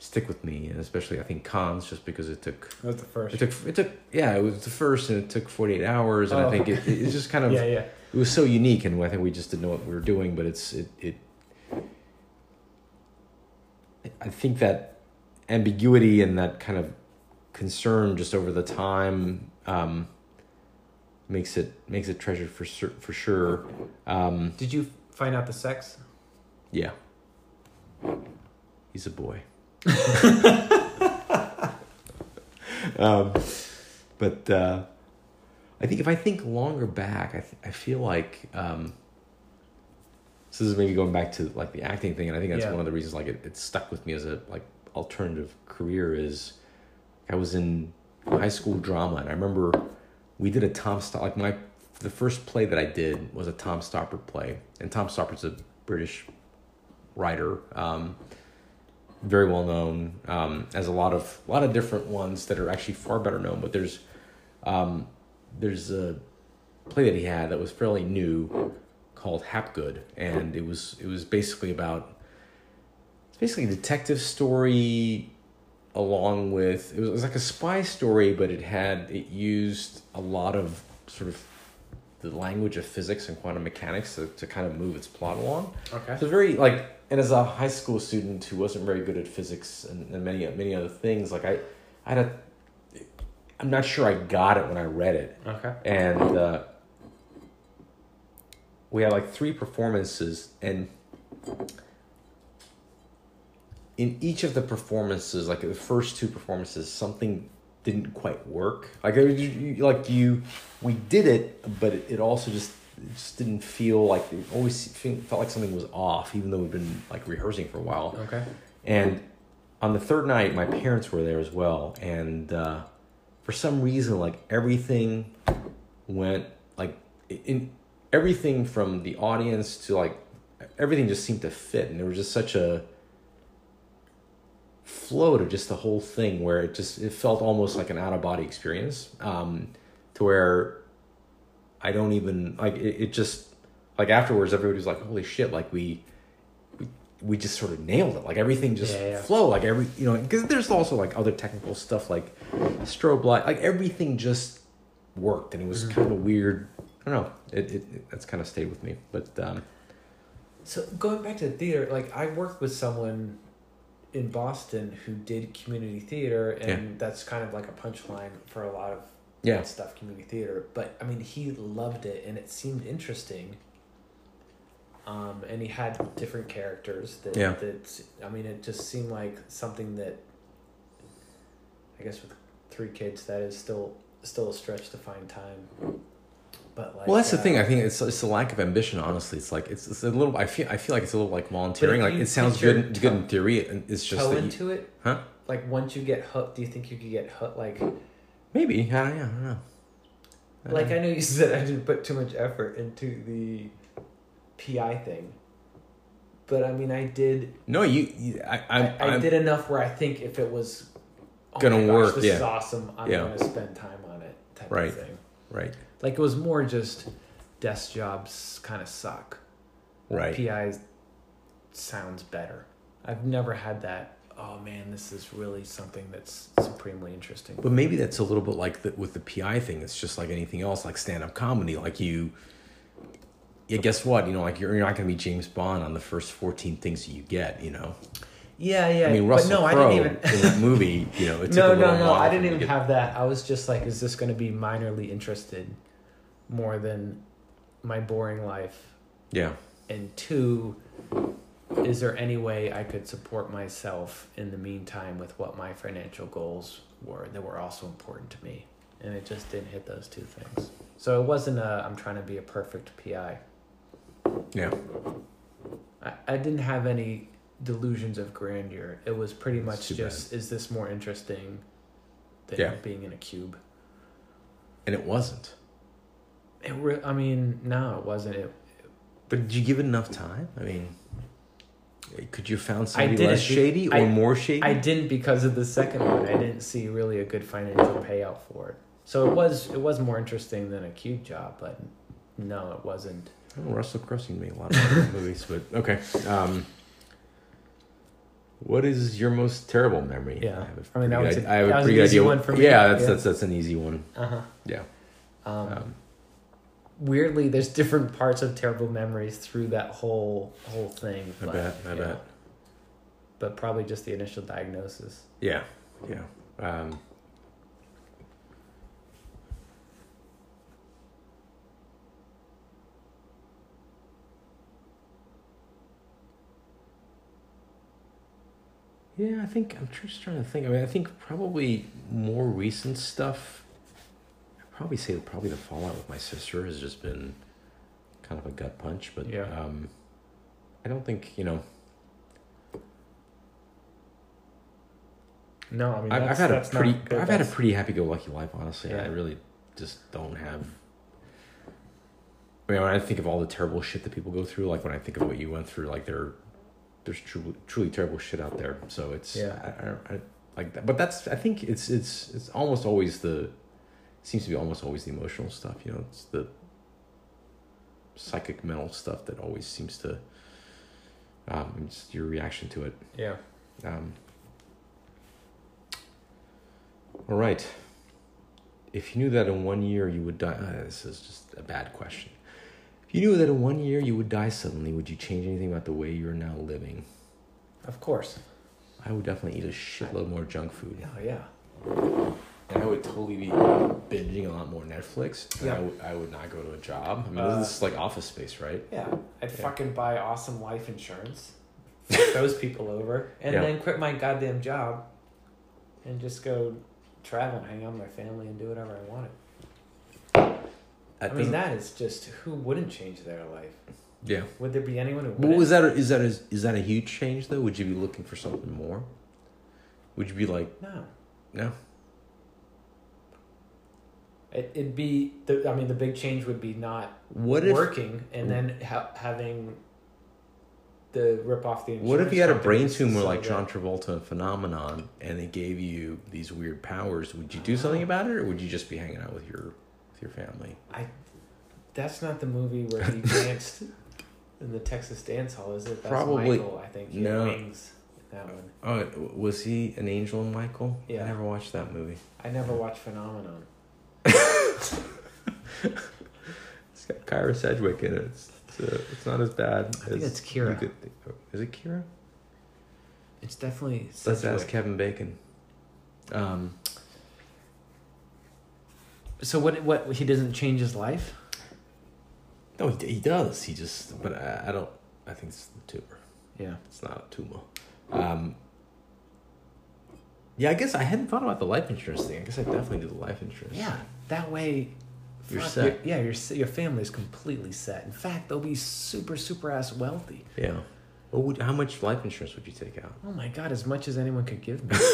stick with me, and especially I think cons just because it took that was the first. It took it took yeah it was the first and it took 48 hours and Oh. i think it, it's just kind of yeah yeah. it was so unique and i think we just didn't know what we were doing but it's it, it i think that ambiguity and that kind of concern just over the time um, makes it makes it treasured for cer- for sure. Um, did you find out the sex? Yeah. He's a boy um, but uh, I think if I think longer back, I, th- I feel like um, so this is maybe going back to like the acting thing, and I think that's Yeah. one of the reasons like it, it stuck with me as a like alternative career is I was in high school drama, and I remember we did a Tom Stop like my the first play that I did was a Tom Stoppard play, and Tom Stoppard's a British writer. Um, very well known um, as a lot of a lot of different ones that are actually far better known. But there's um, there's a play that he had that was fairly new called Hapgood, and it was it was basically about it's basically a detective story along with it was, it was like a spy story, but it had it used a lot of sort of the language of physics and quantum mechanics to, to kind of move its plot along. okay So it's very like, and as a high school student who wasn't very good at physics and, and many many other things, like I, I had a, I'm not sure I got it when I read it, okay and uh, we had like three performances, and in each of the performances, like the first two performances, something didn't quite work. Like like you, we did it, but it, it also just it just didn't feel like it always felt like something was off, even though we'd been like rehearsing for a while. okay And on the third night, my parents were there as well, and uh, for some reason, like everything went like in everything from the audience to like everything just seemed to fit, and there was just such a flow to just the whole thing where it just it felt almost like an out of body experience, um, to where I don't even like it, it. Just like afterwards, everybody was like, "Holy shit!" Like we we just sort of nailed it. Like everything just Yeah, yeah. flowed. Like every you know, because there's also like other technical stuff like strobe light. Like everything just worked, and it was kind of a weird. I don't know. It it, it that's kind of stayed with me, but um, So going back to the theater, like I worked with someone in Boston who did community theater, and that's kind of like a punchline for a lot of yeah, stuff, community theater. But I mean, he loved it, and it seemed interesting. Um, and he had different characters that Yeah. that I mean, it just seemed like something that I guess with three kids, that is still still a stretch to find time. But like, well, that's the uh, thing. I think it's it's a lack of ambition. Honestly, it's like it's, it's a little. I feel I feel like it's a little like volunteering. Like it sounds put your good good in theory, and it's just toe that you, into it. huh? Like once you get hooked, do you think you could get hooked? Like Maybe I don't, yeah, I don't know. Like I know you said I didn't put too much effort into the PI thing, but I mean I did. No, you. you I, I, I, I did enough where I think if it was oh Gonna gosh, work, this yeah. is awesome. I'm Yeah. gonna spend time on it. Type Right. of thing. Right. Like it was more just desk jobs kind of suck. Right. PI sounds better. I've never had that. Oh man, this is really something that's supremely interesting. But maybe that's a little bit like the, with the PI thing. It's just like anything else, like stand up comedy. Like you, yeah. Guess what? You know, like you're, you're not going to be James Bond on the first fourteen things you get. You know. Yeah, yeah. I mean, Russell no, I Crowe didn't even. in that movie. You know, it took no, no, no. I didn't even get- have that. I was just like, is this going to be minorly interested more than my boring life? Yeah. And two, is there any way I could support myself in the meantime with what my financial goals were that were also important to me? And it just didn't hit those two things. So it wasn't a, I'm trying to be a perfect PI. Yeah. I, I didn't have any delusions of grandeur. It was pretty much just, is this more interesting than Yeah. being in a cube? And it wasn't. It re- I mean, no, it wasn't. It, But did you give it enough time? I mean, could you found somebody less shady or I- more shady? I didn't because of the second one. I didn't see really a good financial payout for it. So it was it was more interesting than a cube job, but no, it wasn't. Oh, Russell to make a lot of movies, but okay. Um, what is your most terrible memory? Yeah. I, have a I mean, that was good a- I have a pretty an good easy idea. one for me. Yeah, that's Yeah. that's that's an easy one. Uh huh. Yeah. Um, Um, weirdly, there's different parts of terrible memories through that whole whole thing. I but, bet. I yeah. bet. But probably just the initial diagnosis. Yeah. Yeah. Um, yeah, I think I'm just trying to think. I mean, I think probably more recent stuff. Probably say probably the fallout with my sister has just been kind of a gut punch, but Yeah. um, I don't think you know. No, I mean I've, that's, I've had a that's pretty. I've had a pretty happy-go-lucky life. Honestly, Yeah. I really just don't have. I mean, when I think of all the terrible shit that people go through, like when I think of what you went through, like there, there's truly, truly terrible shit out there. So it's, Yeah. I, I, I like that. But that's, I think it's, it's, it's almost always the, seems to be almost always the emotional stuff. You know, it's the psychic mental stuff that always seems to, um, it's your reaction to it. yeah. Um, all right. If you knew that in one year you would die, uh, this is just a bad question. If you knew that in one year you would die suddenly, would you change anything about the way you're now living? Of course. I would definitely eat a shitload more junk food. Yeah, yeah. And I would totally be binging a lot more Netflix. And Yeah. I, would, I would not go to a job. I mean, Uh, this is like office space, right? Yeah, I'd Yeah. fucking buy awesome life insurance, those people over, and Yeah. then quit my goddamn job, and just go travel and hang out with my family and do whatever I wanted. I That mean, doesn't- that is just who wouldn't change their life? yeah. Would there be anyone who What wouldn't? was that? Is that a, is that a huge change though? Would you be looking for something more? Would you be like, No, no? It, it'd be. The, I mean, the big change would be not What if working and then ha- having the rip off the. What if you had a brain tumor like John Travolta in Phenomenon and they gave you these weird powers? Would you do something about it or would you just be hanging out with your with your family? I that's not the movie where he danced in the Texas dance hall, is it? That's Probably- Michael, I think. He no. wings that one. Oh, was he an angel in Michael? Yeah. I never watched that movie. I never watched Phenomenon. It's got Kyra Sedgwick in it. It's, it's, uh, it's not as bad. I think as it's Kira. could think. Oh, Is it Kira? It's definitely. Let's ask Kevin Bacon. Um, So what? What he doesn't change his life? no, he, he does. He just, but I, I don't. I think it's the tumor. Yeah. It's not a tumor. Um, yeah, I guess I hadn't thought about the life insurance thing. I guess I definitely do the life insurance. Yeah. That way. You're fuck, set. your- yeah, your your family's completely set. In fact, they'll be super super ass wealthy. Yeah. What would, how much life insurance would you take out? Oh my god, as much as anyone could give me.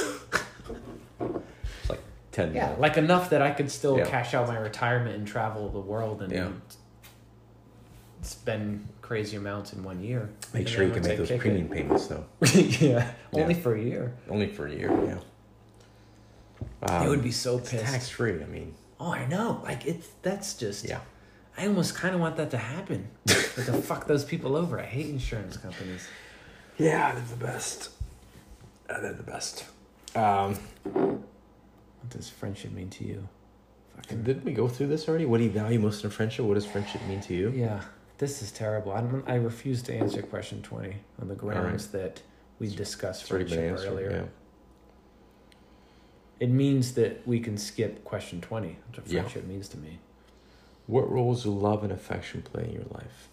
It's like ten Yeah, like enough that I could still Yeah. cash out my retirement and travel the world and Yeah. spend crazy amounts in one year. Make And sure you can make those premium payments though. yeah, only Yeah. for a year. Only for a year. Yeah. Um, would be so pissed. tax free. I mean, Oh, I know. Like it's that's just. yeah. I almost kind of want that to happen. to fuck those people over. I hate insurance companies. Yeah, they're the best. Uh, they're the best. Um, What does friendship mean to you? Fucking. Didn't we go through this already? What do you value most in friendship? What does friendship mean to you? Yeah, this is terrible. I don't. I refuse to answer question twenty on the grounds that we discussed It's already been friendship answered. earlier. Yeah. It means that we can skip question twenty. That's what Yeah. friendship means to me. What roles do love and affection play in your life?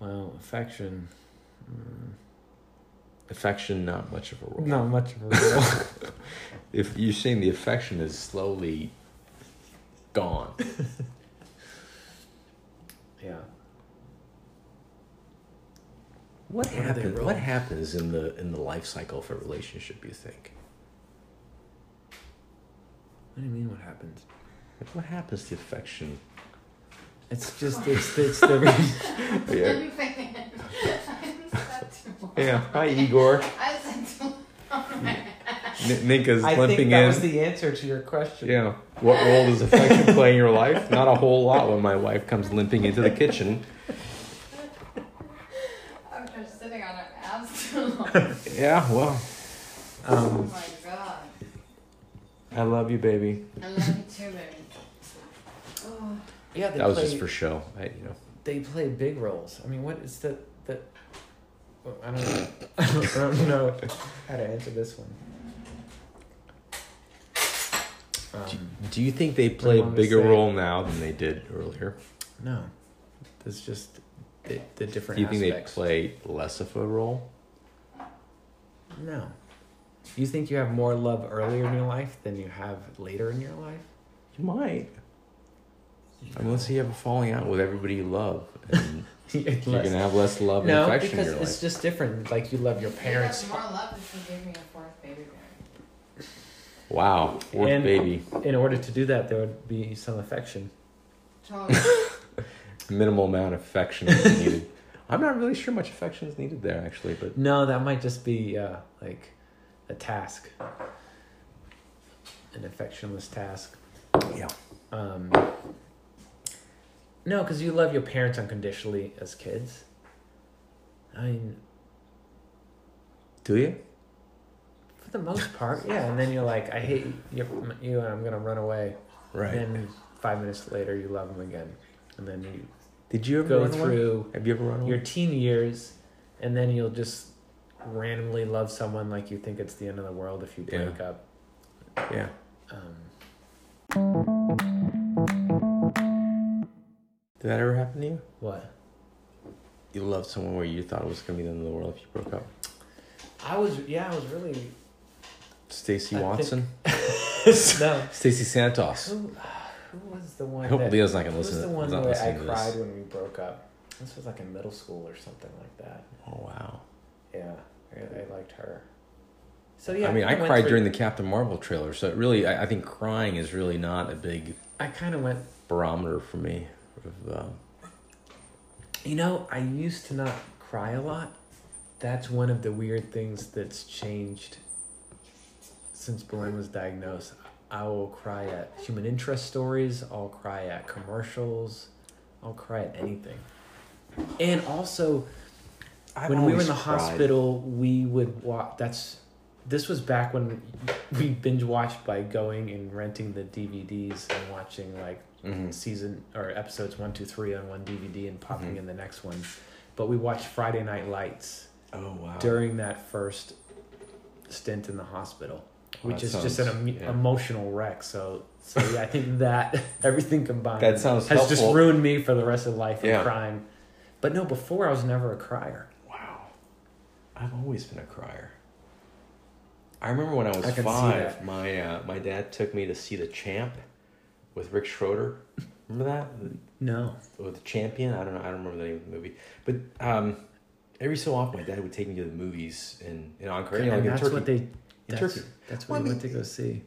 Well, affection. mm, Affection, not much of a role. Not much of a role. If you're saying the affection is slowly gone, yeah. What What happens? What happens in the in the life cycle of a relationship? You think? What do you mean? What happens? Like, what happens to affection? It's just it's it's the re- Yeah. Let me finish. I said too much. Yeah. Hi, Igor. I said too much. N- Nika's I limping think that in. was the answer to your question. Yeah. What role does affection play in your life? Not a whole lot when my wife comes limping into the kitchen. I'm just sitting on her ass too long. Yeah, well, Oh Um, my god. I love you, baby. I love you too, baby. Oh. yeah, they That was just for show. I, you know. they play big roles. I mean, what is that? That I don't know. I don't know how to answer this one. Do, Um, do you think they play a bigger saying- role now than they did earlier? no, it's just the, the different. Do you think they aspects. play less of a role? No. You think you have more love earlier in your life than you have later in your life? You might. I mean, let's say you have a falling out with everybody you love, and you're Less- gonna have less love and no, affection because in your it's life. just different. Like you love your parents. You'd have more love if you gave me a fourth baby bear. Wow, fourth And- baby, In order to do that, there would be some affection. Totally. minimal amount of affection needed. I'm not really sure much affection is needed there, actually, but No, that might just be uh, like a task, an affectionless task. yeah. Um, no, because you love your parents unconditionally as kids. I mean, Do you? for the most part, yeah. And then you're like, I hate you, you and I'm gonna run away. Right. And then five minutes later, you love them again, and then you Did you ever go through Have you ever run away? your teen years, and then you'll just randomly love someone like you think it's the end of the world if you Yeah. break up. Yeah. Um, Did that ever happen to you? what? You loved someone where you thought it was gonna be the end of the world if you broke up. I was yeah, I was really Stacy I think- Watson, no. Stacy Santos. Who, who was the one? I hope that, Leo's not gonna listen. who was the one where I cried this. when we broke up? This was like in middle school or something like that. Oh wow. Yeah, I, I liked her. So yeah, I mean, I kinda cried through- during the Captain Marvel trailer, so it really, I, I think crying is really not a big I kind of went. barometer for me. Of, uh, You know, I used to not cry a lot. That's one of the weird things that's changed since Belen was diagnosed. I will cry at human interest stories. I'll cry at commercials. I'll cry at anything. And also, I've when we were in the cried. hospital, we would watch. That's this was back when we binge watched by going and renting the DVDs and watching like Mhm. season or episodes one, two, three on one DVD and popping Mhm. in the next one. But we watched Friday Night Lights Oh wow. during that first stint in the hospital, which that is just an sounds- emo- yeah. emotional wreck. So, so yeah, I think that everything combined That sounds has just ruined me for the rest of life Yeah. crying. But no, before I was never a crier. Wow. I've always been a crier. I remember when I was I five, my uh, my dad took me to see the champ with Rick Schroder. Remember that? No. With the champion? I don't know. I don't remember the name of the movie. But um, every so often, my dad would take me to the movies in in Ankara. You know, like and that's Turkey. what they. In That's, Turkey. That's Well, what I you went to go see.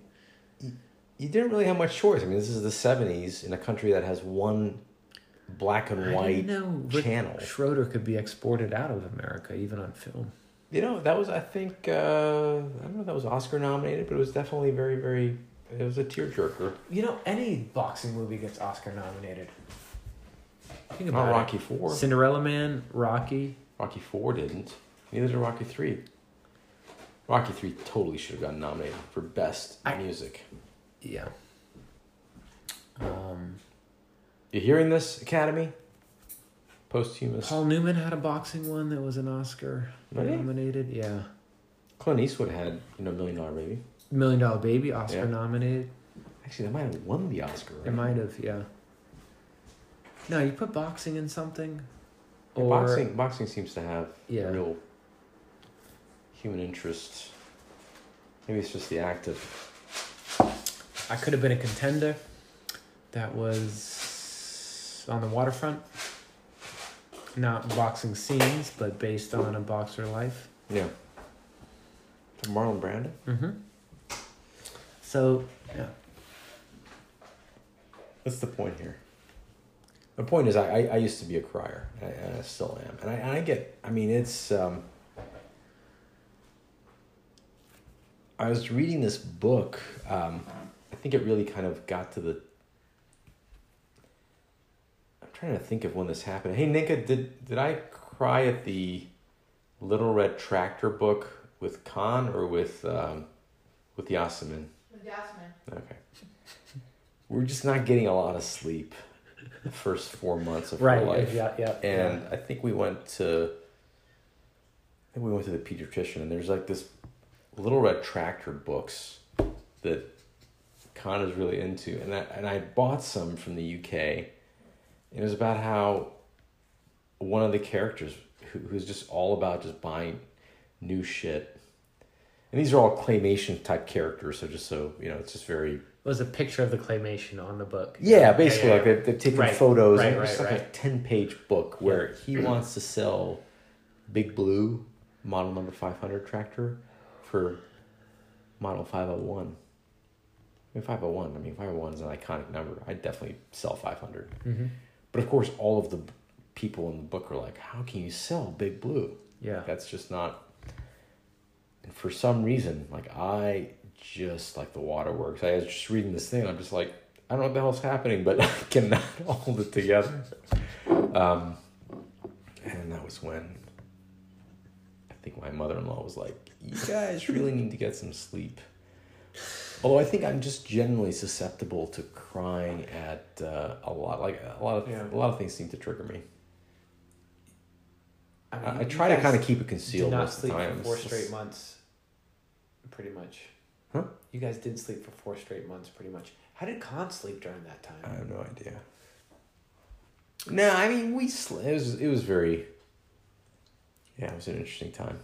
you didn't really have much choice. I mean, this is the '70s in a country that has one black and white didn't know Rick channel. Schroder could be exported out of America, even on film. You know, that was I think uh, I don't know if that was Oscar nominated, but it was definitely very very. It was a tearjerker. You know, any boxing movie gets Oscar nominated. Think Not about Rocky it. Four. Cinderella Man, Rocky. Rocky Four didn't. Neither did Rocky Three. Rocky Three totally should have gotten nominated for best I- music. Yeah. Um, You hearing this, Academy? Posthumous. Paul Newman had a boxing one that was an Oscar Really? nominated. Yeah. Clint Eastwood had you know Million Dollar Baby. Million Dollar Baby, Oscar Yeah. nominated. Actually, that might have won the Oscar. Right? It might have, yeah. No, you put boxing in something, or boxing boxing seems to have Yeah. real human interest. Maybe it's just the act of I could have been a contender. That was on the waterfront. Not boxing scenes, but based on a boxer life. yeah. Marlon Brando. Mm-hmm. So yeah, What's the point here? The point is, I, I, I used to be a crier, and I, and I still am, and I, and I get. I mean, it's. Um, I was reading this book. Um, I think it really kind of got to the. I'm trying to think of when this happened. Hey, Nika, did did I cry at the Little Red Tractor book with Khan or with um, with Yasemin? With Yasmin. Okay. We're just not getting a lot of sleep the first four months of right. her life. Yeah, yeah. And I think we went to I think we went to the pediatrician and there's like this little red tractor books that Con is really into and I and I bought some from the UK. And it was about how one of the characters who, who's just all about just buying new shit. And these are all claymation type characters, so just so you know, it's just very It was a picture of the claymation on the book. yeah, basically yeah, like they've, they've taken Right, photos right, and it's right, like a 10 page book where he wants to sell Big Blue model number 500 tractor for model 501. I mean 501, I mean 501 is an iconic number. I'd definitely sell 500. Mm-hmm. But of course all of the people in the book are like, how can you sell Big Blue? Yeah. That's just not. And for some reason, like I just like the waterworks. I was just reading this thing. I'm just like, I don't know what the hell's happening, but I cannot hold it together. Um, and that was when I think my mother in law was like, "You guys really need to get some sleep." Although I think I'm just generally susceptible to crying at uh, a lot. Like a lot of Yeah. a lot of things seem to trigger me. I, I, I try to kind of keep it did concealed not most of the sleep time. for four straight months. Pretty much. Huh? You guys did sleep for four straight months, pretty much. How did Khan sleep during that time? I have no idea. No, I mean we. Sl- it was it was very. Yeah, it was an interesting time.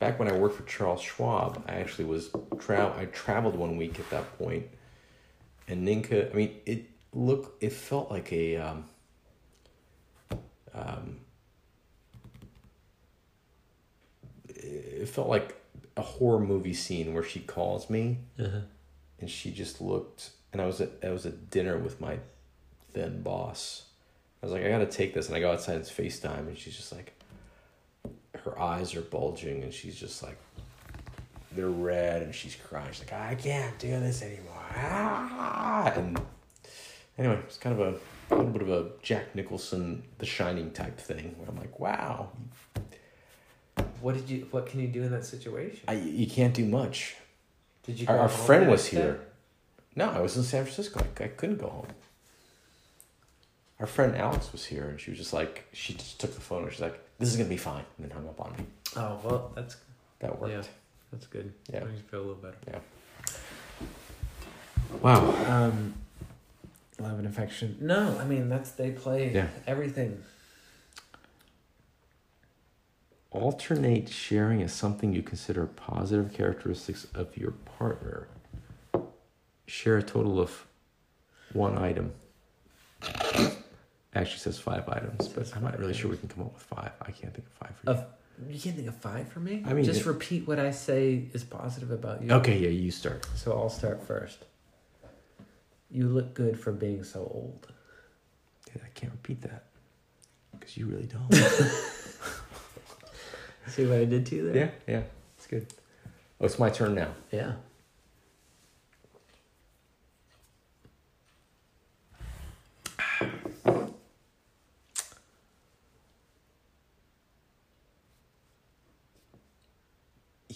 Back when I worked for Charles Schwab, I actually was tra- I traveled one week at that point, and Ninka. I mean, it looked. It felt like a. Um, um, it felt like a horror movie scene where she calls me Uh-huh. and she just looked and I was at I was at dinner with my then boss. I was like, I gotta take this and I go outside and it's FaceTime and she's just like her eyes are bulging and she's just like they're red and she's crying. She's like, I can't do this anymore. Ah! And anyway, it's kind of a, a little bit of a Jack Nicholson The Shining type thing where I'm like, wow, What did you? What can you do in that situation? I, you can't do much. Did you? Our, our friend was day? here. No, I was in San Francisco. I, I couldn't go home. Our friend Alex was here, and she was just like, she just took the phone and she's like, "This is gonna be fine," and then hung up on me. Oh well, that's That worked. Yeah. that's good. Yeah. Makes you feel a little better. Yeah. Wow. Um, love and affection. No, I mean that's they play Yeah. everything. Alternate sharing is something you consider positive characteristics of your partner. Share a total of one item. Actually says five items, but I'm not really sure we can come up with five. I can't think of five for you. Of you can't think of five for me. I mean, just it- repeat what I say is positive about you. okay, yeah, you start. So I'll start first. You look good for being so old. Yeah, I can't repeat that because you really don't. See what I did to you there? yeah, yeah, it's good. Oh, it's my turn now. Yeah.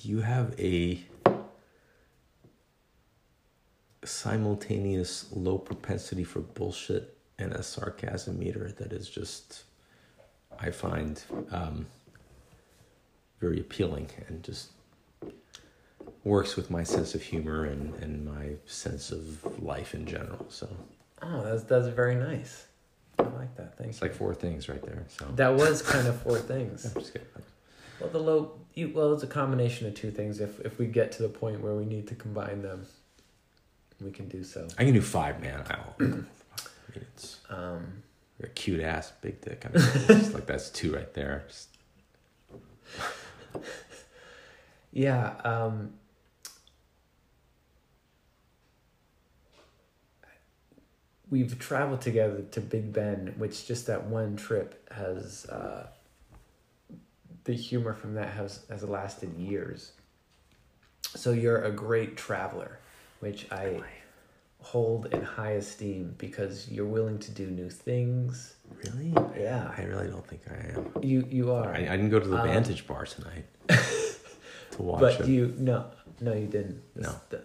You have a simultaneous low propensity for bullshit and a sarcasm meter that is just, I find, um, very appealing and just works with my sense of humor and, and my sense of life in general. So Oh, that's that's very nice. I like that. Thanks. it's like four things right there. So that was kind of four things. I'm just kidding. Well, the low. You, well, it's a combination of two things. If if we get to the point where we need to combine them, we can do so. I can do five, man. I'll, I mean, it's Um, you're a cute ass, big dick. I mean, it's like that's two right there. Just, yeah. Um, we've traveled together to Big Ben, which just that one trip has uh, the humor from that has has lasted years. So you're a great traveler, which I hold in high esteem because you're willing to do new things. really? Yeah, I really don't think I am. you you are. I, I didn't go to the Um, Vantage Bar tonight to watch but it. you no no you didn't. No. That-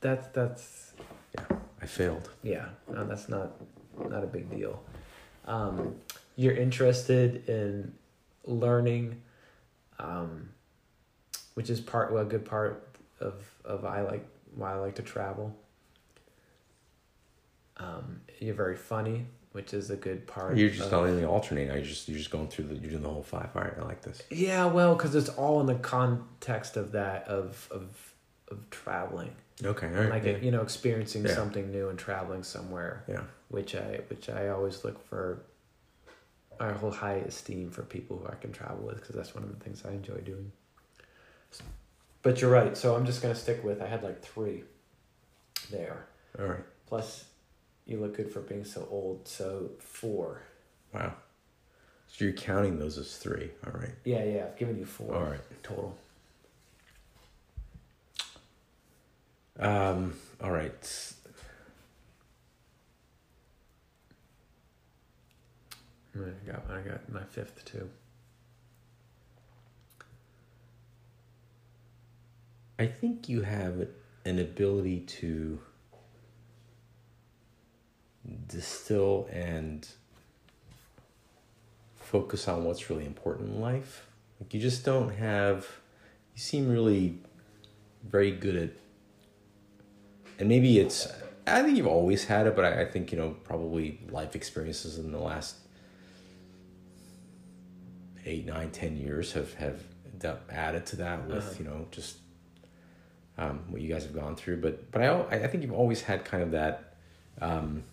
that's that's Yeah, I failed. yeah no, that's not not a big deal. Um, you're interested in learning, um, which is part well a good part of of I like why I like to travel. Um, you're very funny, which is a good part. You're just of- not only alternating. You're just you're just going through the you're doing the whole five. All right, I like this. Yeah, well, because it's all in the context of that of of of traveling, Okay, all right. like yeah. you know, experiencing Yeah. something new and traveling somewhere, yeah. which I which I always look for. I hold high esteem for people who I can travel with because that's one of the things I enjoy doing. But you're right, so I'm just gonna stick with. I had like three. There, All right. plus, you look good for being so old. So four. Wow. So you're counting those as three. All right. Yeah, yeah. I've given you four All right. total. Um. All right. I got I got my fifth too. I think you have an ability to distill and focus on what's really important in life. Like you just don't have you seem really very good at and maybe it's I think you've always had it, but I, I think, you know, probably life experiences in the last eight, nine, ten years have have added to that with, Uh-huh. you know, just um, what you guys have gone through. But but I I think you've always had kind of that um,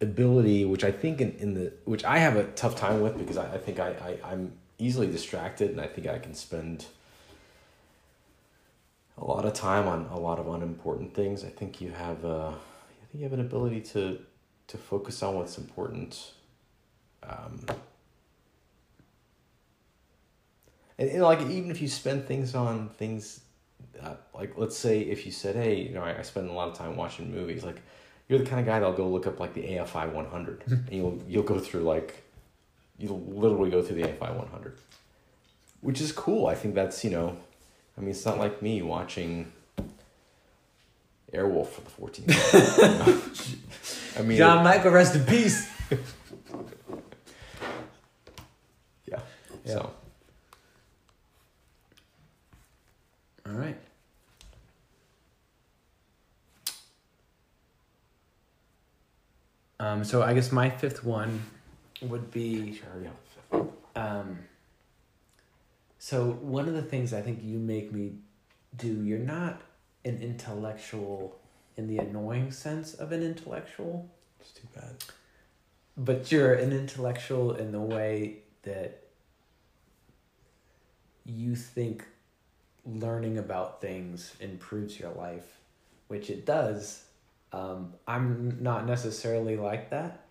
ability, which I think in, in the which I have a tough time with because I, I think I, I I'm easily distracted and I think I can spend a lot of time on a lot of unimportant things. I think you have uh, I think you have an ability to to focus on what's important. Um, and, and like even if you spend things on things uh, like let's say if you said hey you know I, I spend a lot of time watching movies like you're the kind of guy that'll go look up like the AFI 100 and you'll you'll go through like you'll literally go through the AFI 100 which is cool I think that's you know I mean it's not like me watching Airwolf for the 14th time, you know? I mean Jan-Michael, rest in peace. yeah, Yeah. so All right. Um, so I guess my fifth one would be sure yeah um, so one of the things I think you make me do, you're not an intellectual in the annoying sense of an intellectual, It's too bad. but you're an intellectual in the way that you think learning about things improves your life, which it does. Um, I'm not necessarily like that.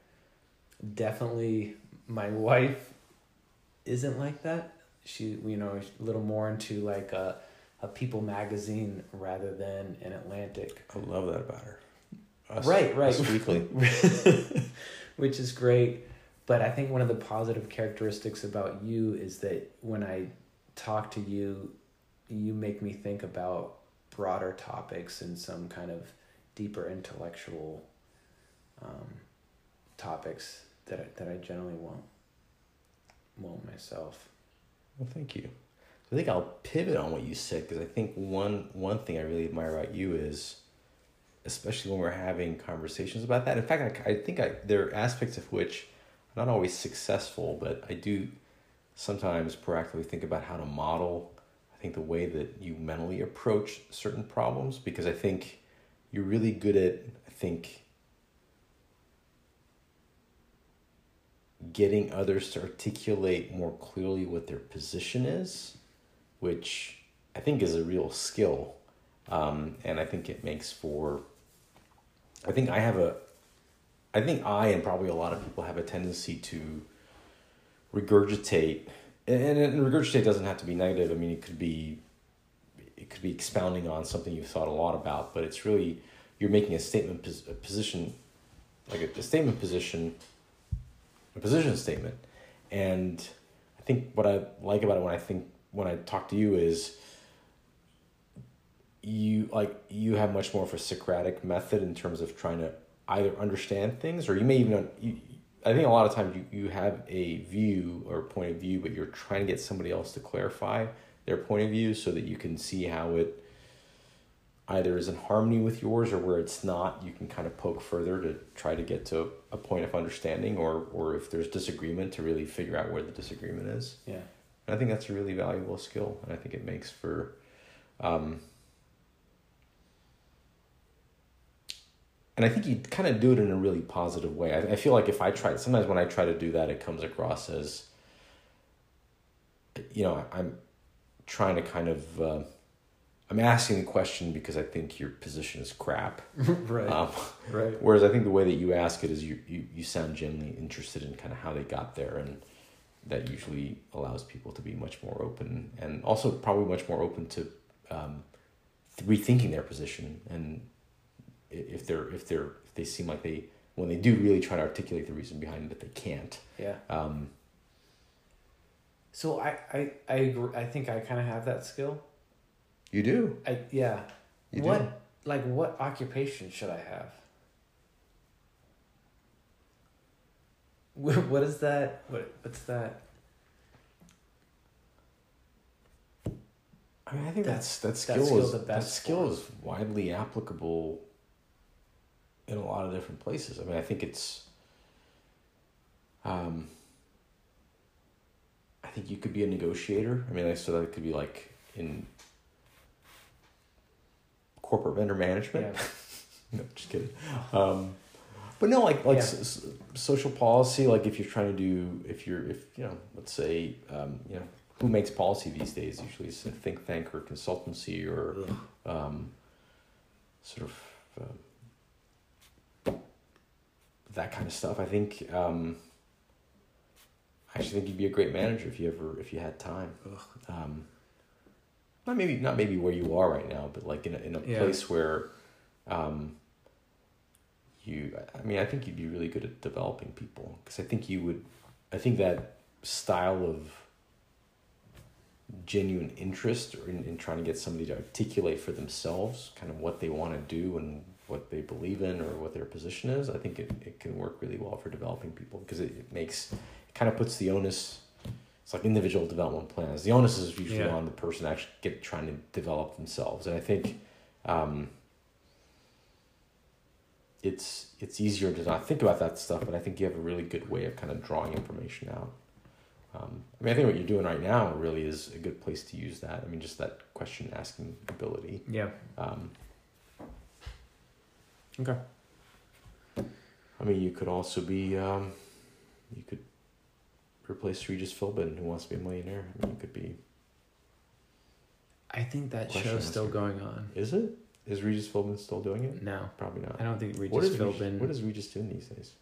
Definitely, my wife isn't like that. She, you know, a little more into like a, a People magazine rather than an Atlantic. I love that about her. Us- Right, right. Us weekly. which is great. But I think one of the positive characteristics about you is that when I talk to you, you make me think about broader topics and some kind of deeper intellectual um, topics that I, that I generally won't won't myself. Well, thank you. I think I'll pivot on what you said because I think one one thing I really admire about you is, especially when we're having conversations about that. In fact, I, I think I there are aspects of which I'm not always successful, but I do sometimes proactively think about how to model. I think the way that you mentally approach certain problems because I think you're really good at I think getting others to articulate more clearly what their position is, which I think is a real skill. Um, and I think it makes for, I think I have a, I think I and probably a lot of people have a tendency to regurgitate, and, and regurgitate doesn't have to be negative. I mean, it could be, it could be expounding on something you've thought a lot about, but it's really, you're making a statement, a position, like a, a statement position a position statement. And I think what I like about it when I think when I talk to you is you like you have much more of a Socratic method in terms of trying to either understand things or you may even you, I think a lot of times you, you have a view or point of view, but you're trying to get somebody else to clarify their point of view so that you can see how it either is in harmony with yours or where it's not, you can kind of poke further to try to get to a point of understanding or or if there's disagreement to really figure out where the disagreement is. Yeah. And I think that's a really valuable skill and I think it makes for um and I think you kind of do it in a really positive way. I, I feel like if I try, sometimes when I try to do that, it comes across as, you know, I'm trying to kind of, uh, I'm asking the question because I think your position is crap. right. Um, right. whereas I think the way that you ask it is you, you, you sound genuinely interested in kind of how they got there. And that usually allows people to be much more open and also probably much more open to um, rethinking their position. And if they're, if they're, if they seem like they, when they do really try to articulate the reason behind it, that they can't. Yeah. Um, So I I I agree. I think I kind of have that skill. you do. I yeah. You what do. like what occupation should I have? What what is that? What what's that? I mean, I think that's that that skill is the that skill is widely applicable in a lot of different places. I mean, I think it's. Um, I think you could be a negotiator. I mean, I so that could be like in corporate vendor management. Yeah. no, just kidding. Um, but no, like like Yeah. s- social policy. Like if you're trying to do, if you're, if you know, let's say, um, you know, who makes policy these days? Usually, it's a think tank or consultancy or um, sort of um, that kind of stuff. I think. Um, I actually think you'd be a great manager if you ever if you had time. Um, not maybe not maybe where you are right now, but like in a, in a Yeah. place where um, you. I mean, I think you'd be really good at developing people because I think you would. I think that style of genuine interest or in, in trying to get somebody to articulate for themselves kind of what they want to do and what they believe in or what their position is, I think it, it can work really well for developing people because it, it makes it kind of puts the onus it's like individual development plans. The onus is usually Yeah. on the person actually get trying to develop themselves. And I think um, it's it's easier to not think about that stuff, but I think you have a really good way of kind of drawing information out. Um, I mean, I think what you're doing right now really is a good place to use that. I mean, just that question asking ability. Yeah. Um, Okay. I mean, you could also be, um, you could replace Regis Philbin, who wants to be a millionaire. I mean, you could be. I think that show's still going on. Is it? Is Regis Philbin still doing it? No, Probably not. I don't think Regis What is Philbin. Regis, what is Regis doing these days?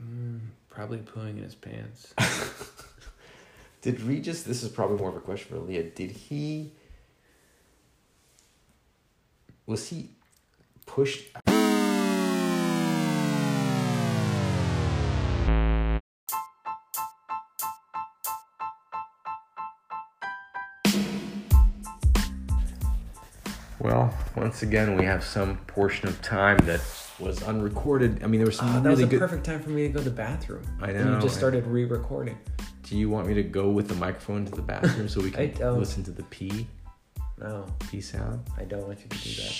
Mm, probably pooing in his pants. Did Regis? This is probably more of a question for Leah. Did he? Was he pushed? Once again, we have some portion of time that was unrecorded. I mean, there was some Ah, that was a good. perfect time for me to go to the bathroom. I know. And you just I- started re-recording. Do you want me to go with the microphone to the bathroom so we can listen to the pee No, pee sound? I don't want you to do that.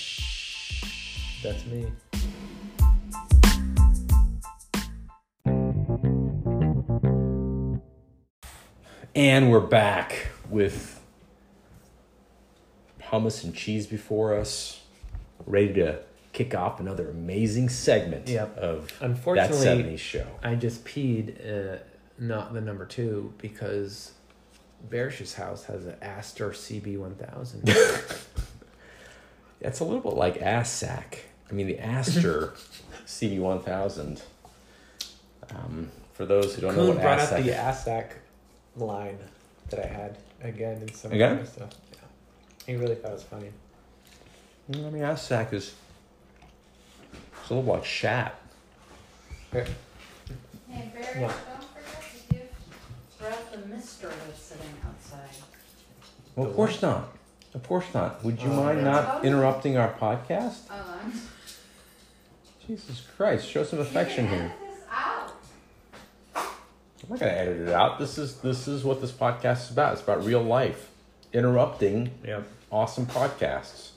That's me. And we're back with hummus and cheese before us, ready to kick off another amazing segment Yep. of that Unfortunately, 70s show. I just peed, uh, not the number two, because Barish's house has an Astor CB1000. It's a little bit like Ass Sack. I mean, the Astor CB1000. Um, for those who don't know what brought up the ASAC line that I had again in some of my stuff. Yeah. He really thought it was funny. Mm, I mean, Ass Sack is it's a little like Shat. Hey, Barry, Yeah. don't forget to give Ralph the mister that's sitting outside. Well, of course not. Of course not. Would you Oh. mind not okay. interrupting our podcast? Oh, I'm. Jesus Christ, show some affection You can here. edit this out. I'm not gonna edit it out. This is this is what this podcast is about. It's about real life. Interrupting Yep. Awesome podcasts.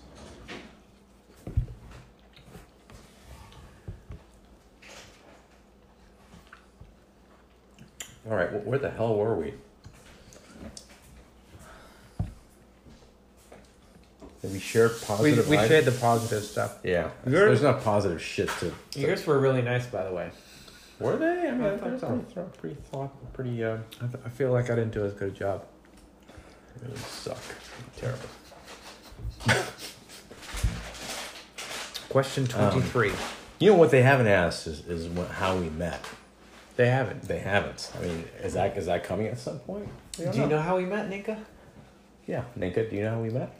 All right, where the hell were we? Have we shared We, positive? we vibes? shared the positive stuff. Yeah, Yours- there's not positive shit to. to- Yours were really nice, by the way. were they? I mean, I I thought thought so. pretty, pretty thought, pretty. Uh, I, th- I feel like I didn't do as good a job. really suck. Terrible. Question 23. You know what they haven't asked is, is what, how we met. they haven't. They haven't. I mean, is that is that coming at some point? Don't Do you know how we met, Nika? Yeah, Nika, do you know how we met?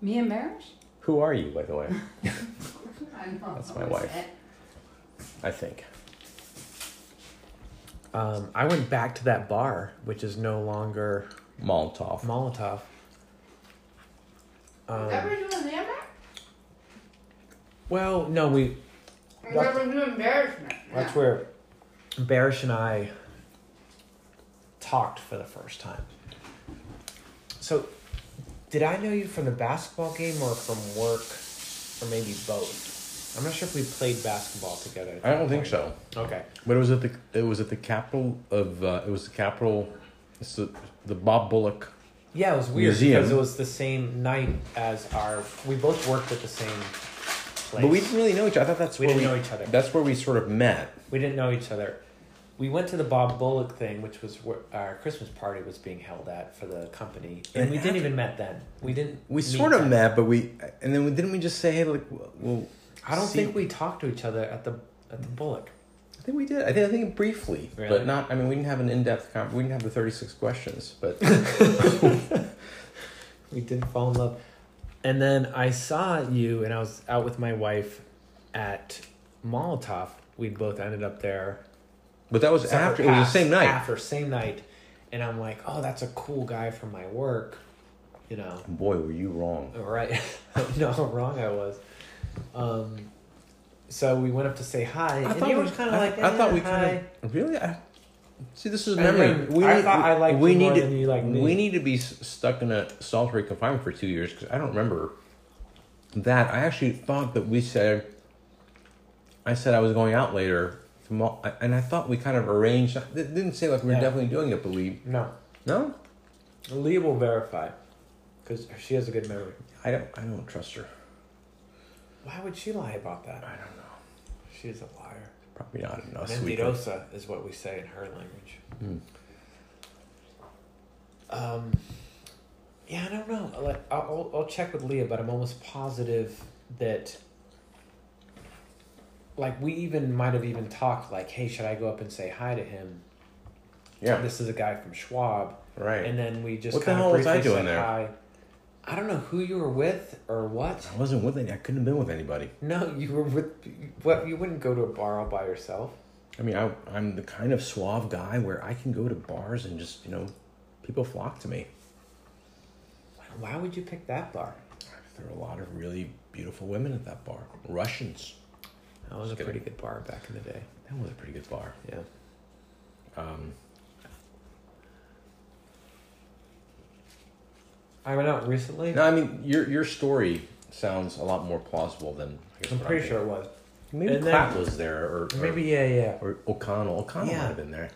Me and Marish? Who are you, by the way? I know. That's my wife. I think. Um, I went back to that bar, which is no longer Molotov. Molotov. Um, Ever doing Hammer? well, no, we. Ever doing embarrassment? That's where Barish and I talked for the first time. So, did I know you from the basketball game or from work, or maybe both? I'm not sure if we played basketball together. I don't think so. Okay. But it was at the it was at the capital of uh, it was the capital. It's the, the Bob Bullock. Yeah, it was weird Museum. because it was the same night as our. We both worked at the same place. But we didn't really know each other. I thought that's We where didn't we know each other. That's where we sort of met. We didn't know each other. We went to the Bob Bullock thing, which was where our Christmas party was being held at for the company, and And we didn't even met then. We didn't. We sort of then. met, but we and then we, didn't we just say hey like well I don't see- think we talked to each other at the at the Bullock. I think we did. I think I think briefly, Really? but not. I mean, we didn't have an in depth. Con- we didn't have the thirty six questions, but We did fall in love, and then I saw you, and I was out with my wife at Molotov. We both ended up there. but that was after. It was the same night. After same night, and I'm like, oh, that's a cool guy from my work, you know. Boy, were you wrong. Right. you know how wrong I was. Um, so we went up to say hi, and you we- were kind of I- like, I thought we "Eh, kind of really. I, see, this is memory. then We I need, thought I liked we you need more to, than you liked me. We need to be stuck in a solitary confinement for two years because I don't remember that. I actually thought that we said. I said I was going out later, all- and I thought we kind of arranged. It didn't say like we were Yeah. definitely doing it, but we No, no. Lee will verify, because she has a good memory. I don't. I don't trust her. Why would she lie about that? I don't know. She's a liar. Probably not enough. Mentirosa is what we say in her language. Hmm. Um, yeah, I don't know. Like, I'll, I'll, I'll check with Leah, but I'm almost positive that, like, we even might have even talked, like, hey, should I go up and say hi to him? Yeah. This is a guy from Schwab. Right. And then we just What the hell of was I doing there? hi. I don't know who you were with or what. I wasn't with any. I couldn't have been with anybody. No, you were with. What? You wouldn't go to a bar all by yourself. I mean, I, I'm the kind of suave guy where I can go to bars and just, you know, people flock to me. Why would you pick that bar? There are a lot of really beautiful women at that bar. Russians. That was a Just pretty good bar back in the day. That was a pretty good bar. Yeah. Um, I went out recently. no, I mean your your story sounds a lot more plausible than. I guess I'm what pretty sure it was. Maybe And then- was there, or, or Maybe yeah, yeah. or O'Connell. O'Connell Yeah. might have been there.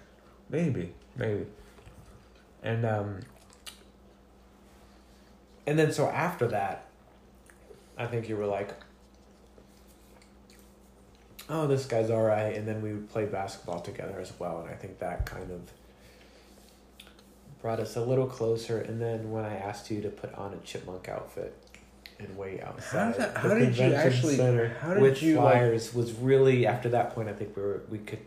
Maybe, maybe. And um. And then so after that, I think you were like, "Oh, this guy's all right," and then we would play basketball together as well, and I think that kind of brought us a little closer. And then when I asked you to put on a chipmunk outfit and wait outside, that- the how did you actually- center how did with you, like- flyers was really after that point. I think we were we could.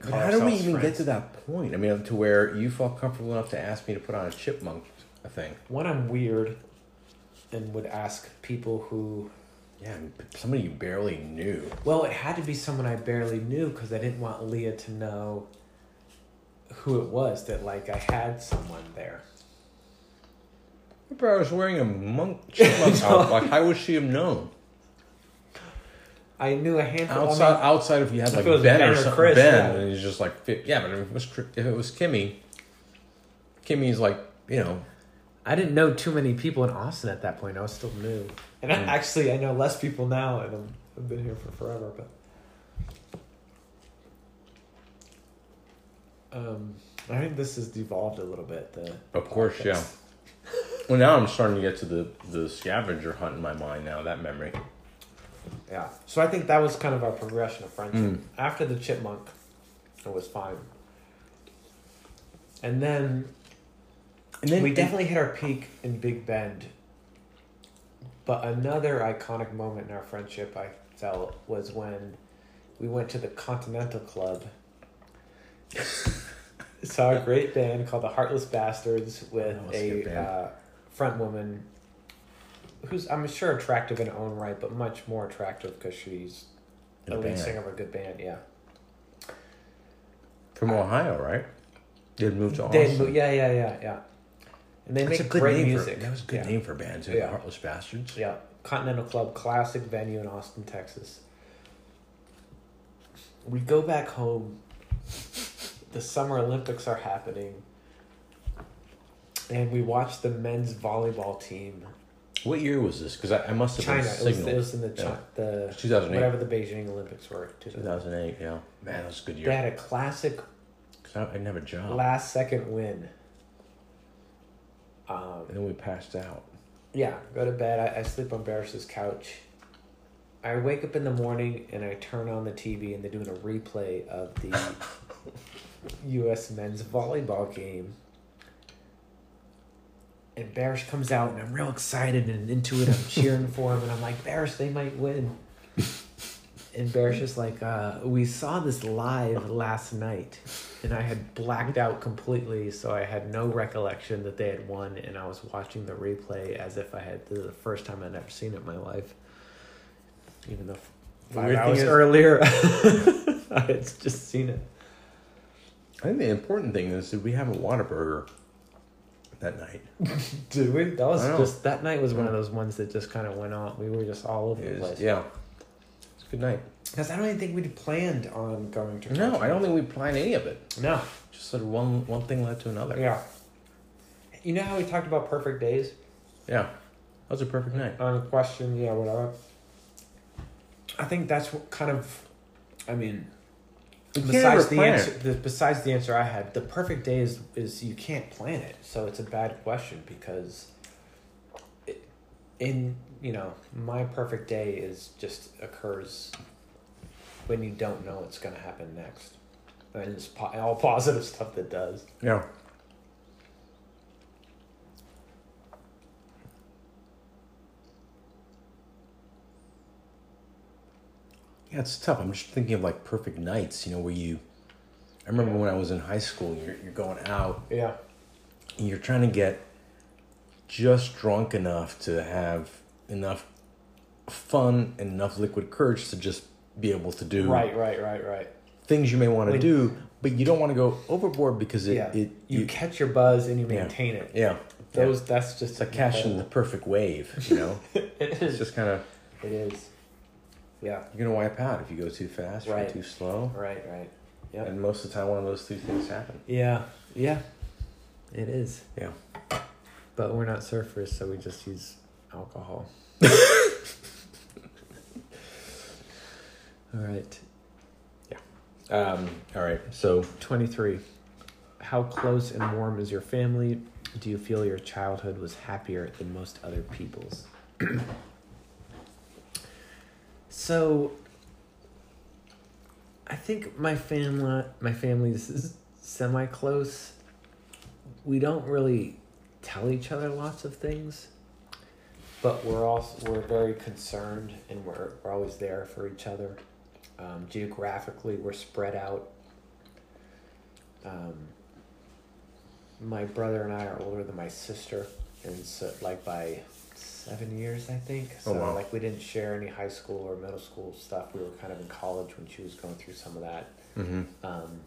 But how did we even get to that point? I mean, to where you felt comfortable enough to ask me to put on a chipmunk thing. One, I'm weird, and would ask people who. Yeah, somebody you barely knew. Well, it had to be someone I barely knew because I didn't want Leah to know who it was. That like I had someone there. I was wearing a monk chipmunk outfit. Like, how would she have known? I knew a handful. Outside, mean, outside if you had like Ben, Ben or something, Chris, Ben, yeah. and he's just like, yeah. But if it was if it was Kimmy, Kimmy's like, you know, I didn't know too many people in Austin at that point. I was still new, and I, Mm. actually I know less people now, and I'm, I've been here for forever. But um, I think this has devolved a little bit. The of course, podcast. yeah. Well, now I'm starting to get to the the scavenger hunt in my mind now. That memory. Yeah. So I think that was kind of our progression of friendship. Mm. After the chipmunk, it was fine. And then, And then we definitely hit our peak in Big Bend. But another iconic moment in our friendship, I felt, was when we went to the Continental Club. Saw a great band called the Heartless Bastards with That a a uh, front woman who's, I'm sure, attractive in her own right, but much more attractive because she's In the a lead band. singer of a good band, yeah. from Ohio, right? They moved to Austin. yeah, yeah, yeah, yeah. And they That's make great name music. For, that was a good yeah. name for bands. Yeah. The Heartless Bastards. Yeah, Continental Club, classic venue in Austin, Texas. We go back home. The Summer Olympics are happening. And we watch the men's volleyball team. What year was this? Because I, I must have China. been It was, it was in the, Yeah. Chi- the 2008. whatever the Beijing Olympics were. 2008. Yeah, man, that was a good year. They had a classic I, I didn't have a job, last second win. Um, and then we passed out. Yeah, go to bed. I, I sleep on Barish's couch. I wake up in the morning and I turn on the TV and they're doing a replay of the U.S. men's volleyball game. And Barish comes out and I'm real excited and into it. I'm cheering for him and I'm like, Barish, they might win. And Barish just like, uh, we saw this live last night and I had blacked out completely, so I had no recollection that they had won, and I was watching the replay as if I had this is the first time I'd ever seen it in my life. Even though five hours is- earlier, I had just seen it. I think the important thing is that we have a Whataburger that night. Did we? That was I just that night was one of those ones that just kind of went on. We were just all over the was- place. yeah, it's a good night. Because I don't even think we'd planned on going to. No, I don't think we planned any of it. No. Just sort of one one thing led to another. Yeah. You know how we talked about perfect days? Yeah, that was a perfect night. on a question, yeah, whatever. I think that's what kind of, I mean, besides the plan answer, the, besides the answer I had, the perfect day is is you can't plan it, so it's a bad question because, it, in you know, my perfect day is just occurs when you don't know what's going to happen next. And it's po- all positive stuff that does. Yeah. Yeah, it's tough. I'm just thinking of like perfect nights, you know, where you. I remember when I was in high school, you're, you're going out Yeah. and you're trying to get just drunk enough to have enough fun and enough liquid courage to just be able to do Right, right, right, right. things you may want to do, but you don't want to go overboard because it, yeah. it you you- catch your buzz and you Yeah. maintain it. yeah, Those that's just it's like catching the perfect wave. You know, it it's just kind of It is. Yeah. you're gonna wipe out if you go too fast or Right. too slow. Right, right. Yeah. And most of the time, one of those two things happen. Yeah. Yeah. It is. Yeah. But we're not surfers, so we just use alcohol. All right. Yeah. Um, all right, so 23. How close and warm is your family? Do you feel your childhood was happier than most other people's? so I think my family my family is semi close. We don't really tell each other lots of things, but we're also we're very concerned and we're we're always there for each other. Um, geographically, we're spread out. Um, my brother and I are older than my sister, and so like by seven years, I think. So Oh, wow. like we didn't share any high school or middle school stuff. We were kind of in college when she was going through some of that. mhm. Um,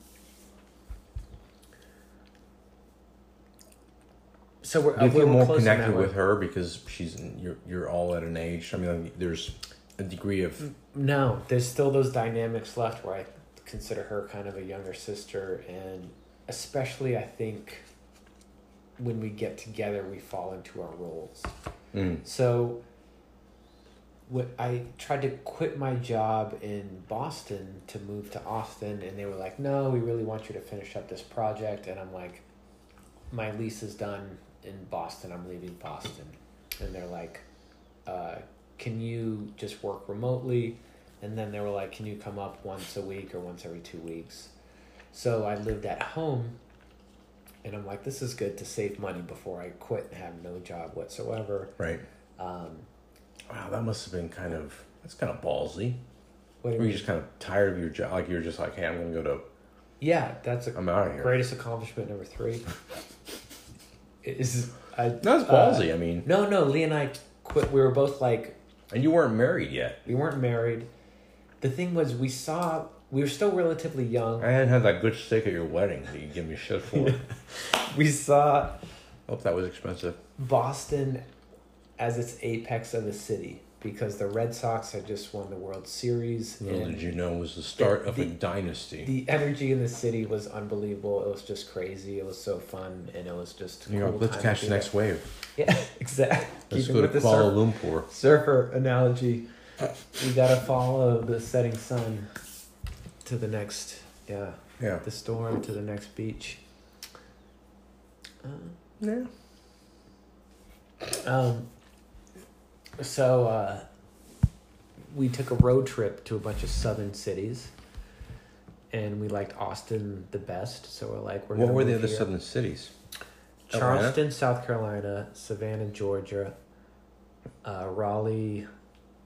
so we're, uh, we're more in connected with her because she's you're you're all at an age? I mean, like, there's a degree of No, there's still those dynamics left where I consider her kind of a younger sister, and especially I think when we get together, we fall into our roles. Mm, So, what I tried to quit my job in Boston to move to Austin, and they were like, "No, we really want you to finish up this project," and I'm like, "My lease is done in Boston. I'm leaving Boston," and they're like, uh, "Can you just work remotely?" And then they were like, "Can you come up once a week or once every two weeks?" So I lived at home, and I'm like, "This is good to save money before I quit and have no job whatsoever." right. Um, Wow, that must have been kind of that's kind of ballsy. Were you just kind of tired of your job? Like you're just like, hey, I'm gonna go to, Yeah, that's a I'm out of here. greatest accomplishment number three. Is I That's uh, ballsy. I mean, no, no. Lee and I quit. We were both like and you weren't married yet. we weren't married. The thing was, we saw we were still relatively young. I hadn't had that good steak at your wedding that you give me shit for. We saw Hope that was expensive. Boston as its apex of the city because the Red Sox had just won the World Series. Oh, Little and did you know it was the start of a the- dynasty. The energy in the city was unbelievable. It was just crazy. It was so fun, and it was just. you know, cool let's catch the next wave. Yeah, exactly. Let's Keeping go to with the Kuala surf- Lumpur. surfer analogy, you gotta follow the setting sun to the next, yeah, Yeah. the storm to the next beach. Uh, Yeah. Um, so uh, we took a road trip to a bunch of southern cities, and we liked Austin the best. So we're like, we're What were the other here. southern cities? Charleston, South Carolina, Savannah, Georgia, uh, Raleigh,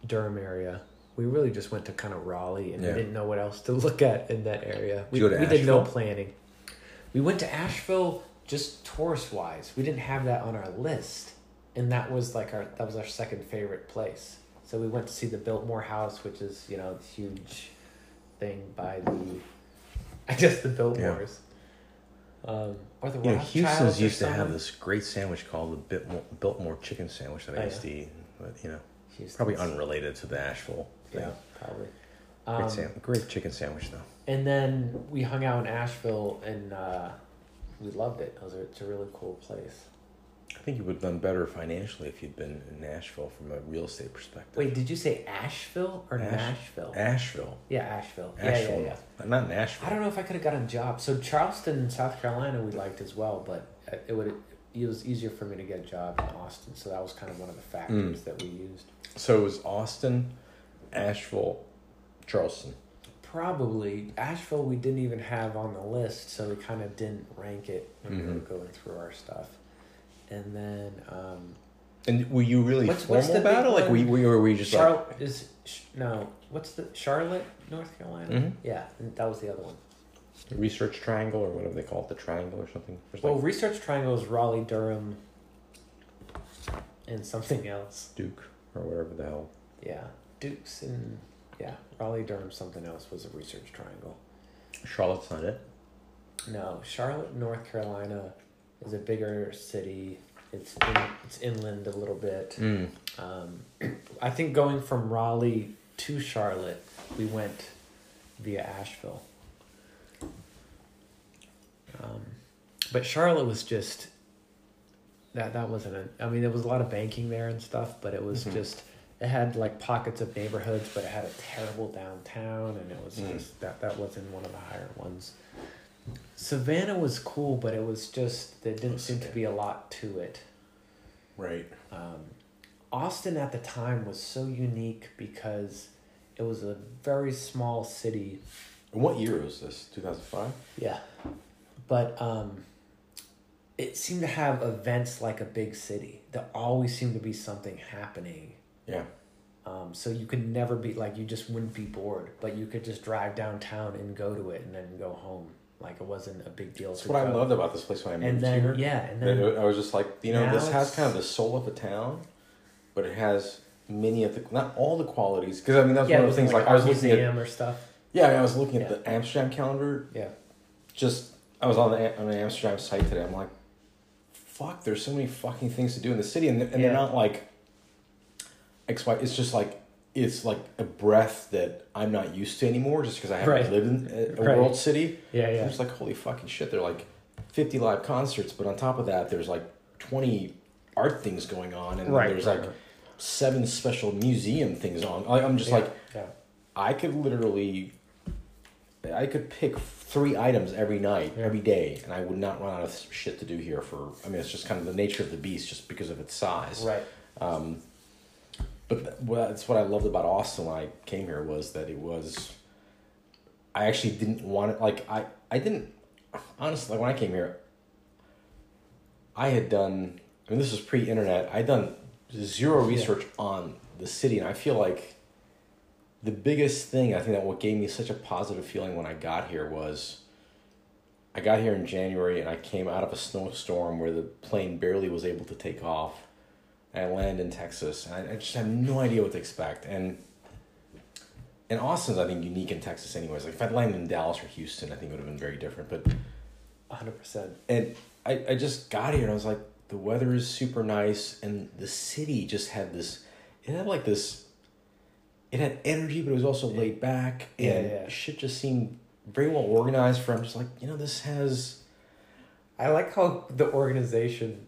Durham area. We really just went to kind of Raleigh and Yeah. we didn't know what else to look at in that area. We, to we did no planning. We went to Asheville just tourist wise. We didn't have that on our list. And that was like our that was our second favorite place. So we went to see the Biltmore House, which is, you know, this huge thing by the I guess the Biltmores. Um, or the You know, Houston's used to have this great sandwich called the Biltmore, Biltmore chicken sandwich that I used yeah. to eat. But, you know, Houston's- probably unrelated to the Asheville. Yeah, probably. Great, Um, sam- great chicken sandwich, though. and then we hung out in Asheville, and uh, we loved it. It was a, it's a really cool place. I think you would have done better financially if you'd been in Nashville from a real estate perspective. Wait, did you say Asheville or Ash- Nashville? Asheville. yeah, Asheville. Asheville. Yeah, yeah, yeah. Not Nashville. I don't know if I could have gotten a job. So Charleston, South Carolina, we liked as well, but it would it was easier for me to get a job in Austin. So that was kind of one of the factors Mm. that we used. So it was Austin, Asheville, Charleston. Probably Asheville we didn't even have on the list, so we kind of didn't rank it when we were Mhm. going through our stuff. And then um, And were you really What's- formal what's the about it? Like, were you, were or you just like, Charlotte is no. What's the Charlotte, North Carolina? Mhm. Yeah, and that was the other one. research triangle or whatever they call it, the triangle or something? There's Well, like Research Triangle is Raleigh, Durham, and something else. Duke or whatever the hell. Yeah, Dukes and yeah, Raleigh, Durham, something else was a Research Triangle. Charlotte's not it. No, Charlotte, North Carolina, is a bigger city. It's in, it's inland a little bit. Mm. Um, I think going from Raleigh to Charlotte, we went via Asheville. Um, but Charlotte was just that. That wasn't a. I mean, there was a lot of banking there and stuff, but it was Mhm. just. It had like pockets of neighborhoods, but it had a terrible downtown, and it was Mm. just that. That wasn't one of the higher ones. Savannah was cool, but it was just there didn't seem to be a lot to it. Right. Um, Austin at the time was so unique because it was a very small city. And what year was this? 2005? Yeah. But um, it seemed to have events like a big city. There always seemed to be something happening. Yeah. Um, so you could never be like you just wouldn't be bored, but you could just drive downtown and go to it and then go home. Like it wasn't a big deal. That's to what I loved about this place when I moved And then here. yeah, and then I was just like, you know, this has kind of the soul of the town, but it has many of the not all the qualities. Because I mean, that's yeah, one of the things. like, Like, I was looking at or stuff. yeah, I, I was looking at Yeah. the Amsterdam calendar. Yeah. Just I was on the on the Amsterdam site today. I'm like, fuck, there's so many fucking things to do in the city, and, and Yeah. they're not like X Y. It's just like it's like a breath that I'm not used to anymore, just because I haven't Right. lived in a, a Right. world city. Yeah, I'm yeah. just like, holy fucking shit! They're like fifty live concerts, but on top of that, there's like twenty art things going on, and Right. there's like seven special museum things on. I'm just Yeah, like, yeah. I could literally, I could pick three items every night, Yeah. every day, and I would not run out of shit to do here. For I mean, it's just kind of the nature of the beast, just because of its size. Right. Um, but that's what I loved about Austin when I came here was that it was. I actually didn't want it. Like I, I didn't honestly. Like when I came here, I had done. I mean, this was pre-internet. I'd done zero Yeah. research on the city, and I feel like the biggest thing I think that what gave me such a positive feeling when I got here was. I got here in January and I came out of a snowstorm where the plane barely was able to take off. I land in Texas, and I, I just have no idea what to expect. And and Austin's, I think, unique in Texas, anyways. Like if I'd landed in Dallas or Houston, I think it would have been very different. But hundred percent. and I, I just got here and I was like, the weather is super nice, and the city just had this. It had like this. It had energy, but it was also laid back, Yeah, and yeah. shit just seemed very well organized. For I'm just like, you know, this has I like how the organization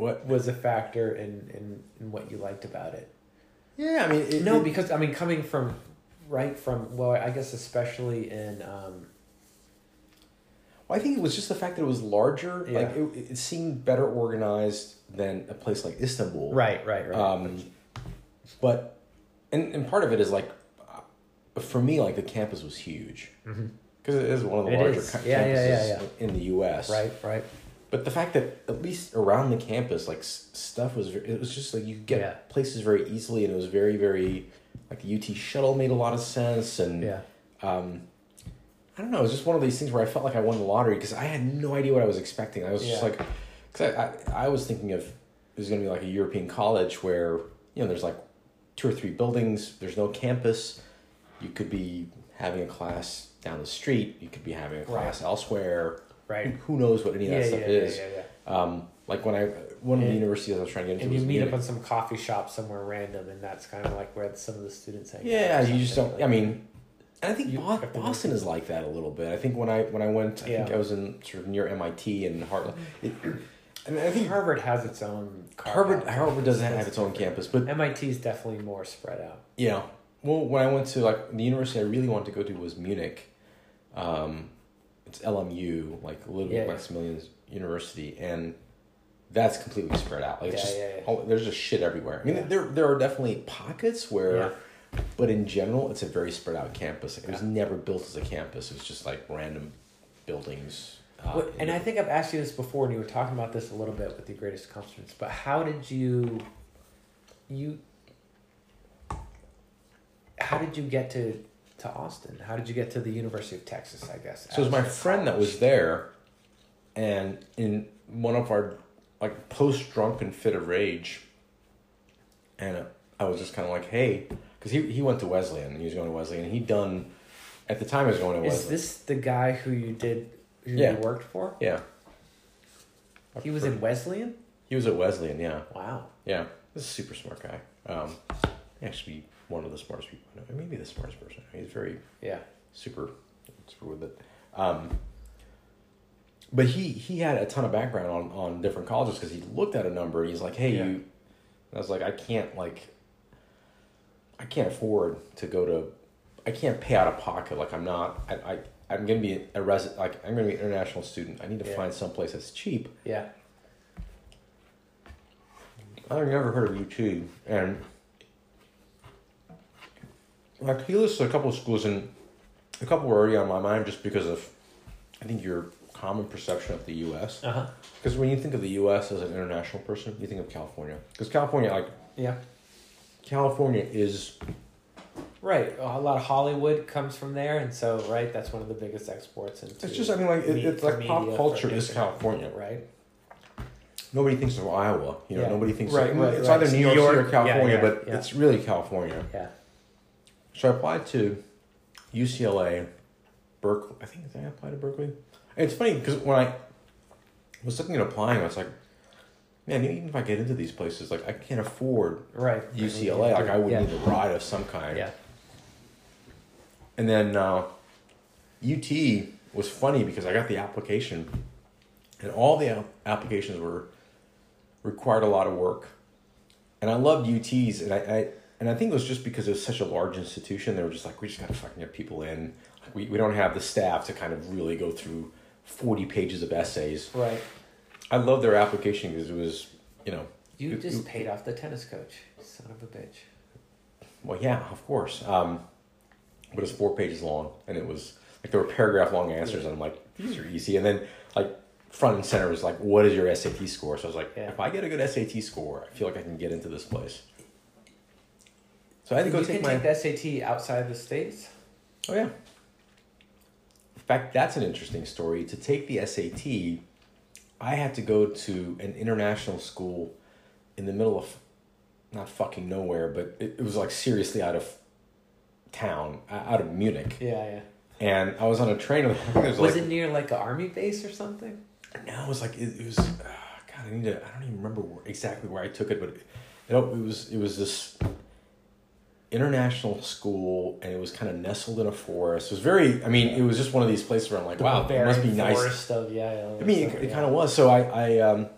what? was a factor in, in, in what you liked about it. Yeah, I mean, it, no, it- because I mean, coming from right from well, I guess especially in um, Well, I think it was just the fact that it was larger. Yeah. Like it, it seemed better organized than a place like Istanbul. right, right, right. Um, but and and part of it is like, uh, for me, like the campus was huge because it is one of the It larger ca- Yeah, campuses yeah, yeah, in the U.S. right, right. But the fact that at least around the campus, like stuff was, it was just like you could get Yeah. places very easily, and it was very, very like the UT shuttle made a lot of sense, and Yeah, um, I don't know. It was just one of these things where I felt like I won the lottery because I had no idea what I was expecting. I was just like, because I, I, I was thinking of it was going to be like a European college where you know there's like two or three buildings. There's no campus. You could be having a class down the street. You could be having a class elsewhere. Right. Who knows what any of that yeah, stuff yeah, is? yeah, yeah. Um, like when I one of the And- universities I was trying to get into And you meet up in some coffee shop somewhere random, and that's kind of like where some of the students hang. out Yeah, you just don't. I mean, and I think You Bo- have to know Boston is like that a little bit. I think when I when I went, I think I was in sort of near MIT and Harvard. It, I mean, I think Harvard has its own. Harvard. Harvard doesn't have its own campus, but MIT is definitely more spread out. yeah. Well, when I went to like the university I really wanted to go to was Munich. Um, it's LMU, like Ludwig Yeah, yeah. Maximilian's University, and that's completely spread out. Like it's Yeah, just yeah, yeah. all- there's just shit everywhere. I mean, Yeah. there there are definitely pockets where Yeah. but in general, it's a very spread out campus. It was never built as a campus. It was just like random buildings. uh, What- and I think I've asked you this before, and you were talking about this a little bit with the greatest accomplishments. But how did you, you, how did you get to to Austin? How did you get to the University of Texas? I guess. So it was my friend that was there, and in one of our like post drunken fit of rage, and I was just kind of like, hey, because he he went to Wesleyan, he was going to Wesleyan, and he'd done, at the time he was going to Is this the guy who you did? Who Yeah. you worked for? yeah. He was in Wesleyan. He was at Wesleyan, yeah, Wow. yeah. This is a super smart guy. Um, actually, one of the smartest people. I know, maybe the smartest person. He's very Yeah. super super with it. Um, but he he had a ton of background on on different colleges because he looked at a number and he's like, hey, Yeah. you. And I was like, I can't like. I can't afford to go to. I can't pay out of pocket. Like I'm not. I. I I'm gonna be a resident. Like I'm gonna be an international student. I need to Yeah. find someplace that's cheap. Yeah. I've never heard of UT, and like he listed a couple of schools, and a couple were already on my mind just because of, I think your common perception of the U.S. Uh huh. Because when you think of the U.S. as an international person, you think of California. Because California, like Yeah. California, is Right. A lot of Hollywood comes from there, and so right, that's one of the biggest exports into. it's just I mean like it, it's like pop culture is California. Right. Nobody thinks of Iowa. You know, Yeah. nobody thinks Right, of, right, it's right. either New York, York, or California, yeah, but yeah. it's really California. Yeah. So I applied to UCLA, Berkeley. I think I applied to Berkeley. And it's funny because when I was looking at applying, I was like, man, even if I get into these places, like I can't afford Right. UCLA. Like I would yeah. need a ride of some kind. Yeah. And then uh, UT was funny because I got the application, and all the applications were required a lot of work. And I loved UTs, and I, I and I think it was just because it was such a large institution. They were just like, we just got to fucking get people in. Like, we we don't have the staff to kind of really go through forty pages of essays. Right. I love their application because it was, you know, You You- just you- paid off the tennis coach, son of a bitch. Well, yeah, of course. Um, but it was four pages long, and it was like there were paragraph long answers, and I'm like, these are easy. And then like front and center was like, what is your SAT score? So I was like, Yeah. if I get a good SAT score, I feel like I can get into this place. So I had to go you take my. take the SAT outside the states. Oh yeah. In fact, that's an interesting story. To take the SAT, I had to go to an international school in the middle of not fucking nowhere, but it, it was like seriously out of town, out of Munich. Yeah, yeah. And I was on a train. It was, Was like, it near like an army base or something? No, it was like it, it was. Uh, God, I need to. I don't even remember where, exactly where I took it, but it, know, it was it was this international school, and it was kind of nestled in a forest. It was very. I mean, it was just one of these places where I'm like, The wow, it must be nice. Forest of yeah. yeah I mean, it, it kind of was. So I, I, um,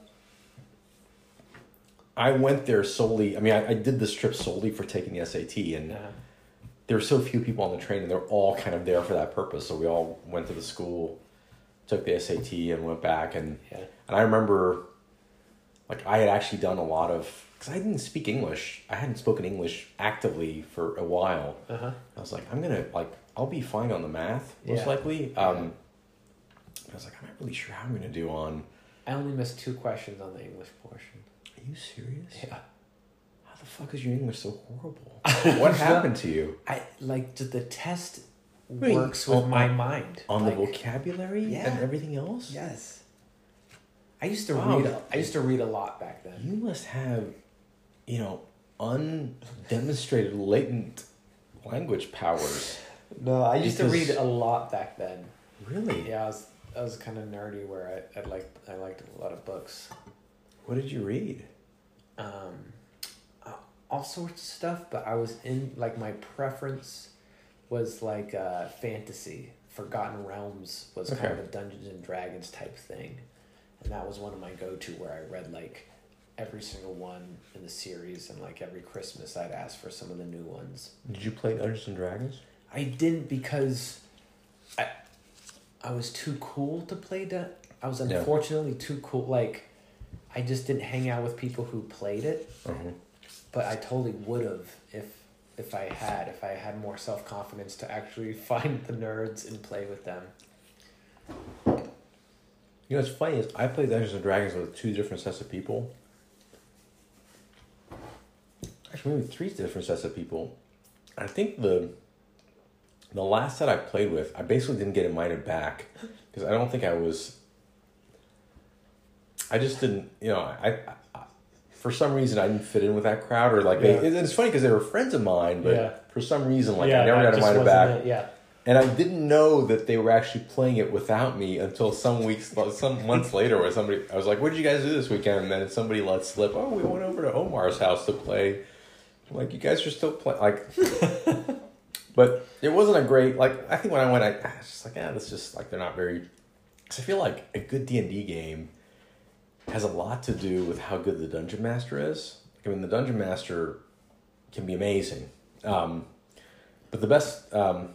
I went there solely. I mean, I, I did this trip solely for taking the SAT, and Yeah. there were so few people on the train, and they're all kind of there for that purpose. So we all went to the school, took the SAT, and went back. And Yeah. and I remember, like, I had actually done a lot of because I didn't speak English. I hadn't spoken English actively for a while. Uh huh. I was like, I'm gonna like, I'll be fine on the math most Yeah. likely. Um, I was like, I'm not really sure how I'm gonna do on. I only missed two questions on the English portion. Are you serious? Yeah. How the fuck is your English so horrible? what happened to you? I like the, the test Wait, works with on- my mind On Like, the vocabulary Yeah. and everything else? Yes. I used to Wow. read. A, I used to read a lot back then. You must have, you know, undemonstrated latent language powers. No, I used Because- to read a lot back then. Really? Yeah, I was I was kind of nerdy where I I liked I liked a lot of books. What did you read? Um, all sorts of stuff, but I was in like my preference was like uh, fantasy. Forgotten Realms was kind of a Dungeons and Dragons type thing, and that was one of my go to where I read like every single one in the series, and like every Christmas I'd ask for some of the new ones. Did you play Dungeons and Dragons? I didn't because I I was too cool to play that. I was Yeah. unfortunately too cool. Like I just didn't hang out with people who played it, Uh-huh. but I totally would have if if I had if I had more self confidence to actually find the nerds and play with them. You know, what's funny is I played Dungeons and Dragons with two different sets of people. Actually, maybe three different sets of people. I think the the last set I played with, I basically didn't get invited back because I don't think I was. I just didn't, you know, I, I for some reason I didn't fit in with that crowd, or like Yeah. they, it's funny because they were friends of mine, but Yeah. for some reason, like yeah, I never got invited back. it, Yeah. And I didn't know that they were actually playing it without me until some weeks, some months later, where somebody, I was like, "What did you guys do this weekend?" And then somebody let slip, "Oh, we went over to Omar's house to play." Like, you guys are still playing, like. but it wasn't a great like. I think when I went, I, I was just like, yeah, this just like they're not very. Because I feel like a good D and D game has a lot to do with how good the dungeon master is. I mean, the dungeon master can be amazing, um, but the best. Um,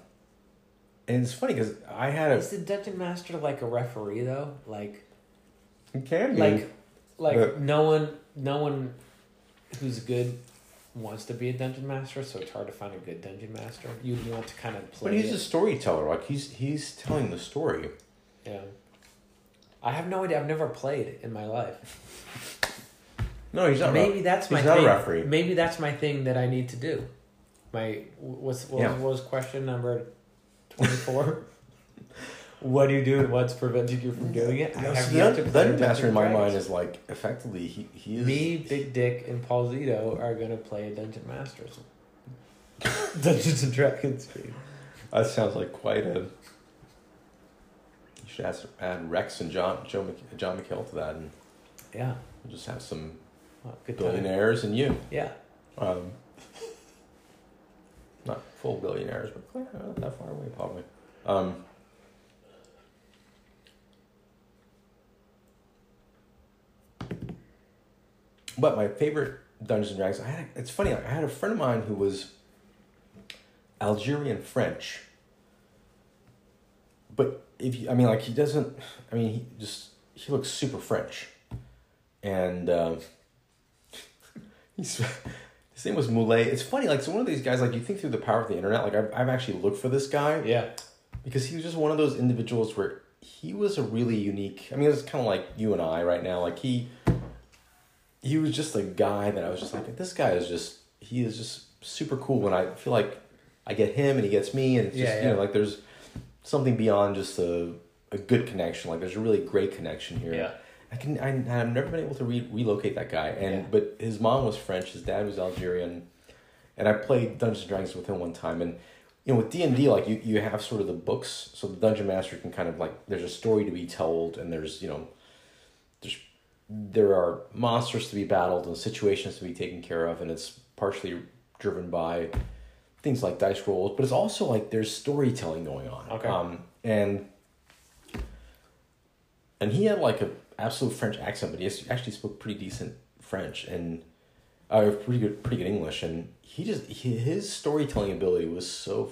and it's funny because I had a Is the dungeon master like a referee though? Like it can be like like But- no one no one who's good wants to be a dungeon master, so it's hard to find a good dungeon master. You want to kind of play. but he's it. a storyteller. Like he's he's telling the story. Yeah. I have no idea. I've never played in my life. No, he's not. Maybe that's my he's not a thing. referee. Maybe that's my thing that I need to do. My what's what, Yeah. was, what was question number twenty four? what do you do and what's preventing you from doing it? I No, have see, yet to dungeon master in my mind is like effectively he he is Me, Big Dick, and Paul Zito are gonna play a Dungeon Masters. Dungeons and Dragons. That sounds like quite a. You should add, add Rex and John Joe Mc, John McHale to that, and Yeah. just have some Well, good time. billionaires and you. Yeah. Um, not full billionaires, but not that far away, probably. Um, but my favorite Dungeons and Dragons, I had. A, it's funny. I had a friend of mine who was Algerian French. But if you, I mean, like he doesn't. I mean, he just he looks super French, and. Uh, He's, his name was Moulet. It's funny, like, so one of these guys, like, you think through the power of the internet, like, I've, I've actually looked for this guy Yeah. because he was just one of those individuals where he was a really unique. I mean, it's kind of like you and I right now. Like, he, he was just a guy that I was just like, this guy is just, he is just super cool. When I feel like I get him and he gets me, and it's just, Yeah, you know, like, there's something beyond just a, a good connection. Like, there's a really great connection here. Yeah. I can. I, I've never been able to re- relocate that guy, and Yeah. but his mom was French, his dad was Algerian, and I played Dungeons and Dragons with him one time, and you know with D and D like you you have sort of the books, so the dungeon master can kind of like there's a story to be told, and there's you know there are monsters to be battled and situations to be taken care of, and it's partially driven by things like dice rolls, but it's also like there's storytelling going on. Okay. Um, and and he had like a absolute French accent, but he actually spoke pretty decent French and uh, pretty good pretty good English. And he just he, his storytelling ability was so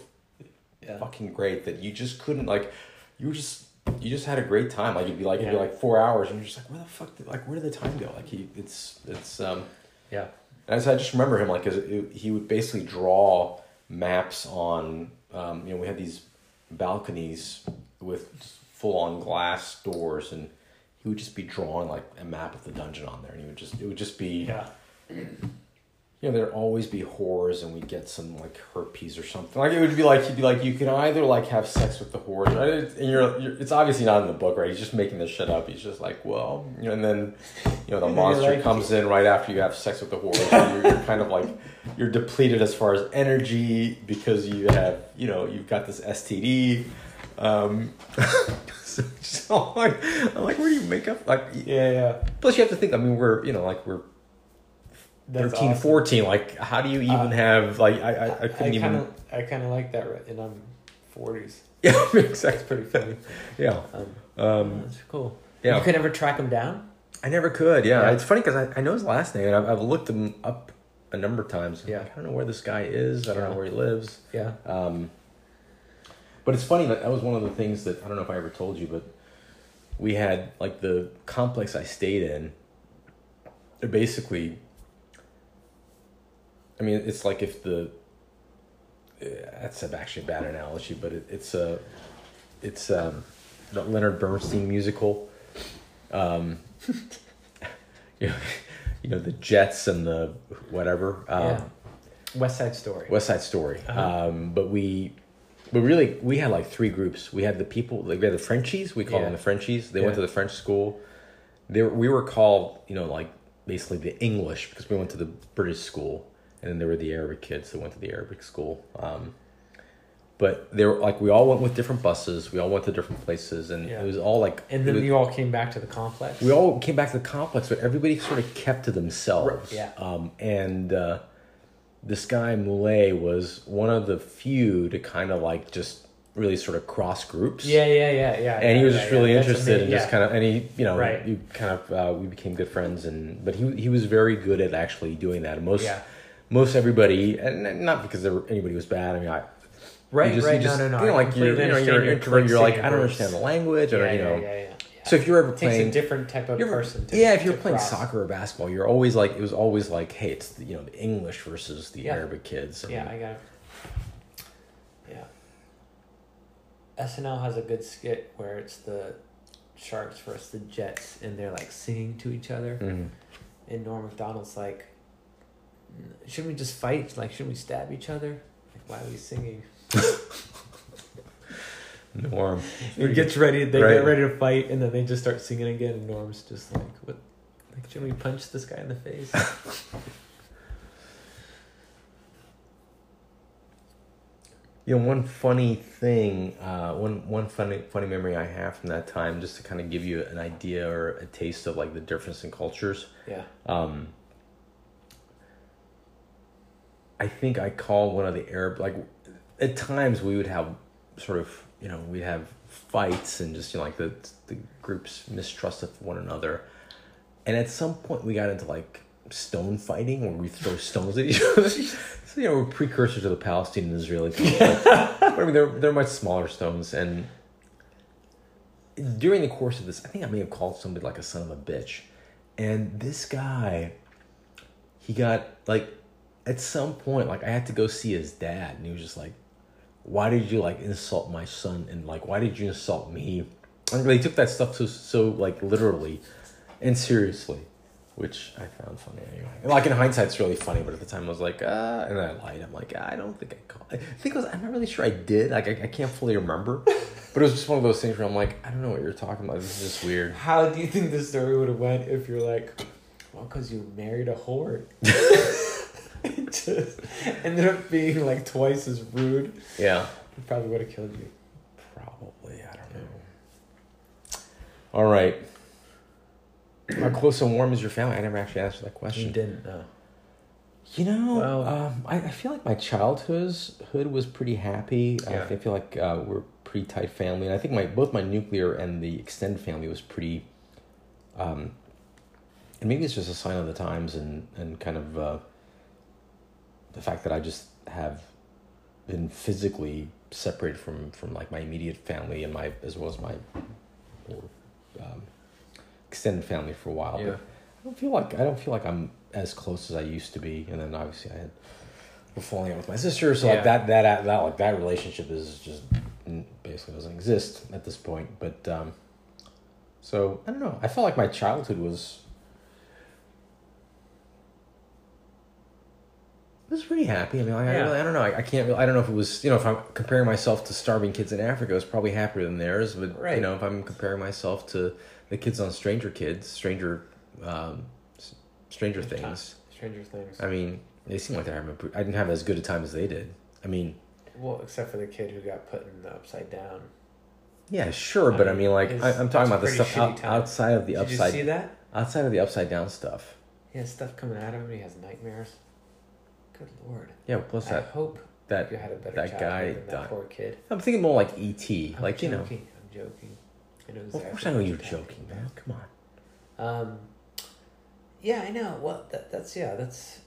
Yeah. fucking great that you just couldn't like you were just you just had a great time. Like it'd be like it'd be like four hours, and you're just like, where the fuck? Did, like where did the time go? Like he it's it's um. Yeah. And so I just remember him like, cause it, he would basically draw maps on, um, you know, we had these balconies with full on glass doors, and he would just be drawing like a map of the dungeon on there, and he would just, it would just be, Yeah. You know, there'd always be whores, and we'd get some like herpes or something. Like it would be like he'd be like, you can either like have sex with the whores, right? and you're, you're, it's obviously not in the book, right? He's just making this shit up. He's just like, well, you know, and then, you know, the monster like- comes in right after you have sex with the whores. and you're, you're kind of like, you're depleted as far as energy because you have, you know, you've got this STD. Um, so, I'm like, I'm like, where do you make up? Like, Yeah. Yeah. plus you have to think. I mean, we're, you know, like we're That's 13, awesome. 14. Like, how do you even Uh, have like I I, I I couldn't kind even. I kind of like that, and I'm forties. Yeah, That's exactly. pretty funny. Yeah, Um, um, that's cool. yeah. You could never track him down. I never could. Yeah, Yeah. it's funny because I, I know his last name and I've, I've looked him up a number of times. Yeah. I don't know where this guy is. I don't Yeah. know where he lives. Yeah. Um, but it's funny that that was one of the things that I don't know if I ever told you, but we had like the complex I stayed in. Basically, I mean, it's like if the that's actually a bad analogy, but it, it's a it's um, the Leonard Bernstein musical. Um, you know, you know the Jets and the whatever. Um, yeah. West Side Story. West Side Story. Uh-huh. Um, but we, but really, we had like three groups. We had the people, like we had the Frenchies. We called Yeah. them the Frenchies. They went to the French school. They were, we were called, you know, like basically the English because we went to the British school, and then there were the Arabic kids that went to the Arabic school. Um, but they were like we all went with different buses. We all went to different places, and Yeah. it was all like and then was- you all came back to the complex. we all came back to the complex, but everybody sort of kept to themselves. Right, yeah. Um, and uh, this guy Moulet was one of the few to kind of like just really sort of cross groups. Yeah, yeah, yeah, yeah. And he was yeah, just really interested in just kind of, and he, you know, Right. you kind of, uh, we became good friends, and but he he was very good at actually doing that. And most Yeah. Most everybody, and not because there were, anybody was bad. I mean, I. Right, you just, right. You just, No, no, no. You know, I like you're, you know, you're introvert. You're like, I don't understand the language, or yeah, you know. yeah, yeah. So if you're ever playing, a different type of person. Yeah, if you're playing cross. soccer or basketball, you're always like it was always like, hey, it's the, you know the English versus the. Arabic kids. Yeah, I got it. Yeah. SNL has a good skit where it's the Sharks versus the Jets, and they're like singing to each other. Mhm. And Norm Macdonald's like, "Shouldn't we just fight? Like, shouldn't we stab each other? Like, why are we singing?" Norm. It gets ready. They Right. get ready to fight, and then they just start singing again. And Norm's just like, "What? Like, shouldn't we punch this guy in the face?" You know, one funny thing, uh, one one funny funny memory I have from that time, just to kind of give you an idea or a taste of like the difference in cultures. yeah. Um, I think I called one of the Arab like at times we would have sort of you know we'd have fights and just you know like the the groups mistrust of one another, and at some point we got into like stone fighting where we throw stones at each other. so you know we're precursors to the Palestinian Israeli conflict. but I mean they're they're much smaller stones and. During the course of this, I think I may have called somebody like a son of a bitch. And this guy, he got like at some point, like I had to go see his dad, and he was just like, "Why did you like insult my son?" And like, "Why did you insult me?" And they took that stuff so so like literally and seriously, which I found funny anyway. Like in hindsight, it's really funny, but at the time I was like, "Ah," and I lied. I'm like, "I don't think I called." I think it was. I'm not really sure I did. Like I, I can't fully remember, but it was just one of those things where I'm like, I don't know what you're talking about. This is just weird. How do you think the story would have went if you're like, well, because you married a whore? it just ended up being like twice as rude. Yeah. It probably would have killed you. Probably, I don't know. All right. How close and warm is your family? I never actually answered that question. You didn't know. You know, Well- um, I, I feel like my childhood hood was pretty happy. Yeah. I, I feel like uh, we're pretty tight family, and I think my both my nuclear and the extended family was pretty. Um, and maybe it's just a sign of the times, and and kind of uh, the fact that I just have been physically separated from from like my immediate family and my as well as my um, extended family for a while. Yeah. But I don't feel like I don't feel like I'm as close as I used to be. And then obviously I had falling out with my sister, so Yeah. like that that that like that relationship is just basically doesn't exist at this point. But um, so I don't know. I felt like my childhood was. Was pretty happy. I mean, like, I, really, I don't know. I, I can't. Really, I don't know if it was. You know, if I'm comparing myself to starving kids in Africa, I was probably happier than theirs. But Right. you know, if I'm comparing myself to the kids on Stranger Kids, Stranger, um, Stranger Things. Stranger Things. I mean, they seem like they're having. A, I didn't have as good a time as they did. I mean, Well, except for the kid who got put in the upside down. yeah, sure, but I mean, like, I, I'm talking about the stuff out, outside of the Did upside. you see that? Outside of the upside down stuff. He has stuff coming out of him. He has nightmares. Good lord. Yeah. Plus I that hope that you had a better that childhood guy than that died. poor kid. I'm thinking more like ET. I'm like you know. I'm joking. I know of course, I know what you're talking joking, about. man. Come on. Um, yeah, I know. Well, that, that's yeah, that's.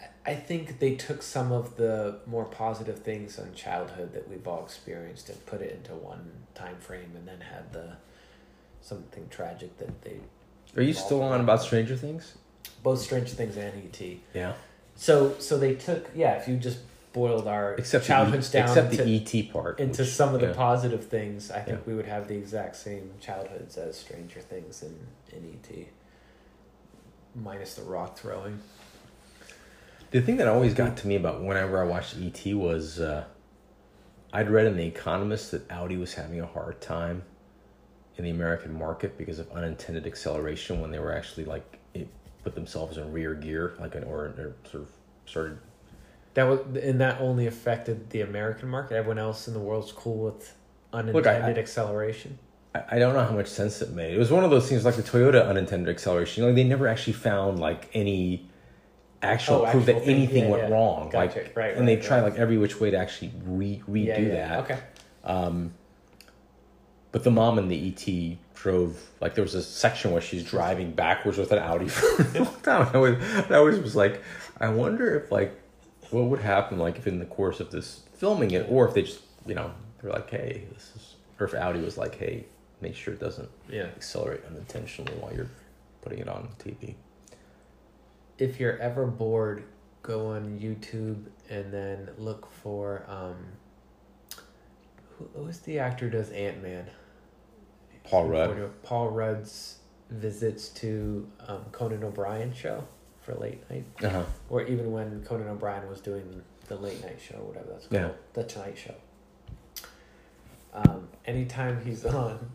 I- I think they took some of the more positive things on childhood that we've all experienced and put it into one time frame, and then had the something tragic that they Are you still on about Stranger Things? both Stranger Things and ET. Yeah. So so they took yeah. If you just boiled our except childhoods the, down except into, the ET part. into which- some of the yeah. positive things, I think Yeah. we would have the exact same childhoods as Stranger Things and, in ET. Minus the rock throwing. The thing that always got to me about whenever I watched ET was uh, I'd read in The Economist that Audi was having a hard time in the American market because of unintended acceleration when they were actually like put themselves in rear gear, like an or, or sort of started. That was and that only affected the American market. Everyone else in the world's cool with unintended I- acceleration. I, don't know how much sense it made. It was one of those things like the Toyota unintended acceleration. Like they never actually found like any actual Oh, proof that thing, anything yeah, went yeah. wrong. Gotcha. Like, Right, and they right, tried right. like every which way to actually re redo yeah. that. Okay. Um, but the mom and the ET drove like there was a section where she's driving backwards with an Audi for a long time. I always, I always was like, I wonder if like what would happen like if in the course of this filming it, or if they just you know they're like, hey, this is, or if Audi was like, hey, make sure it doesn't Yeah. accelerate unintentionally while you're putting it on TV. If you're ever bored, go on YouTube and then look for um who, who's the actor who does Ant Man? Paul Rudd. Paul Rudd's visits to um, Conan O'Brien show for late night. Uh huh. or even when Conan O'Brien was doing the late night show, whatever that's called, Yeah. the Tonight Show. Um, anytime he's on,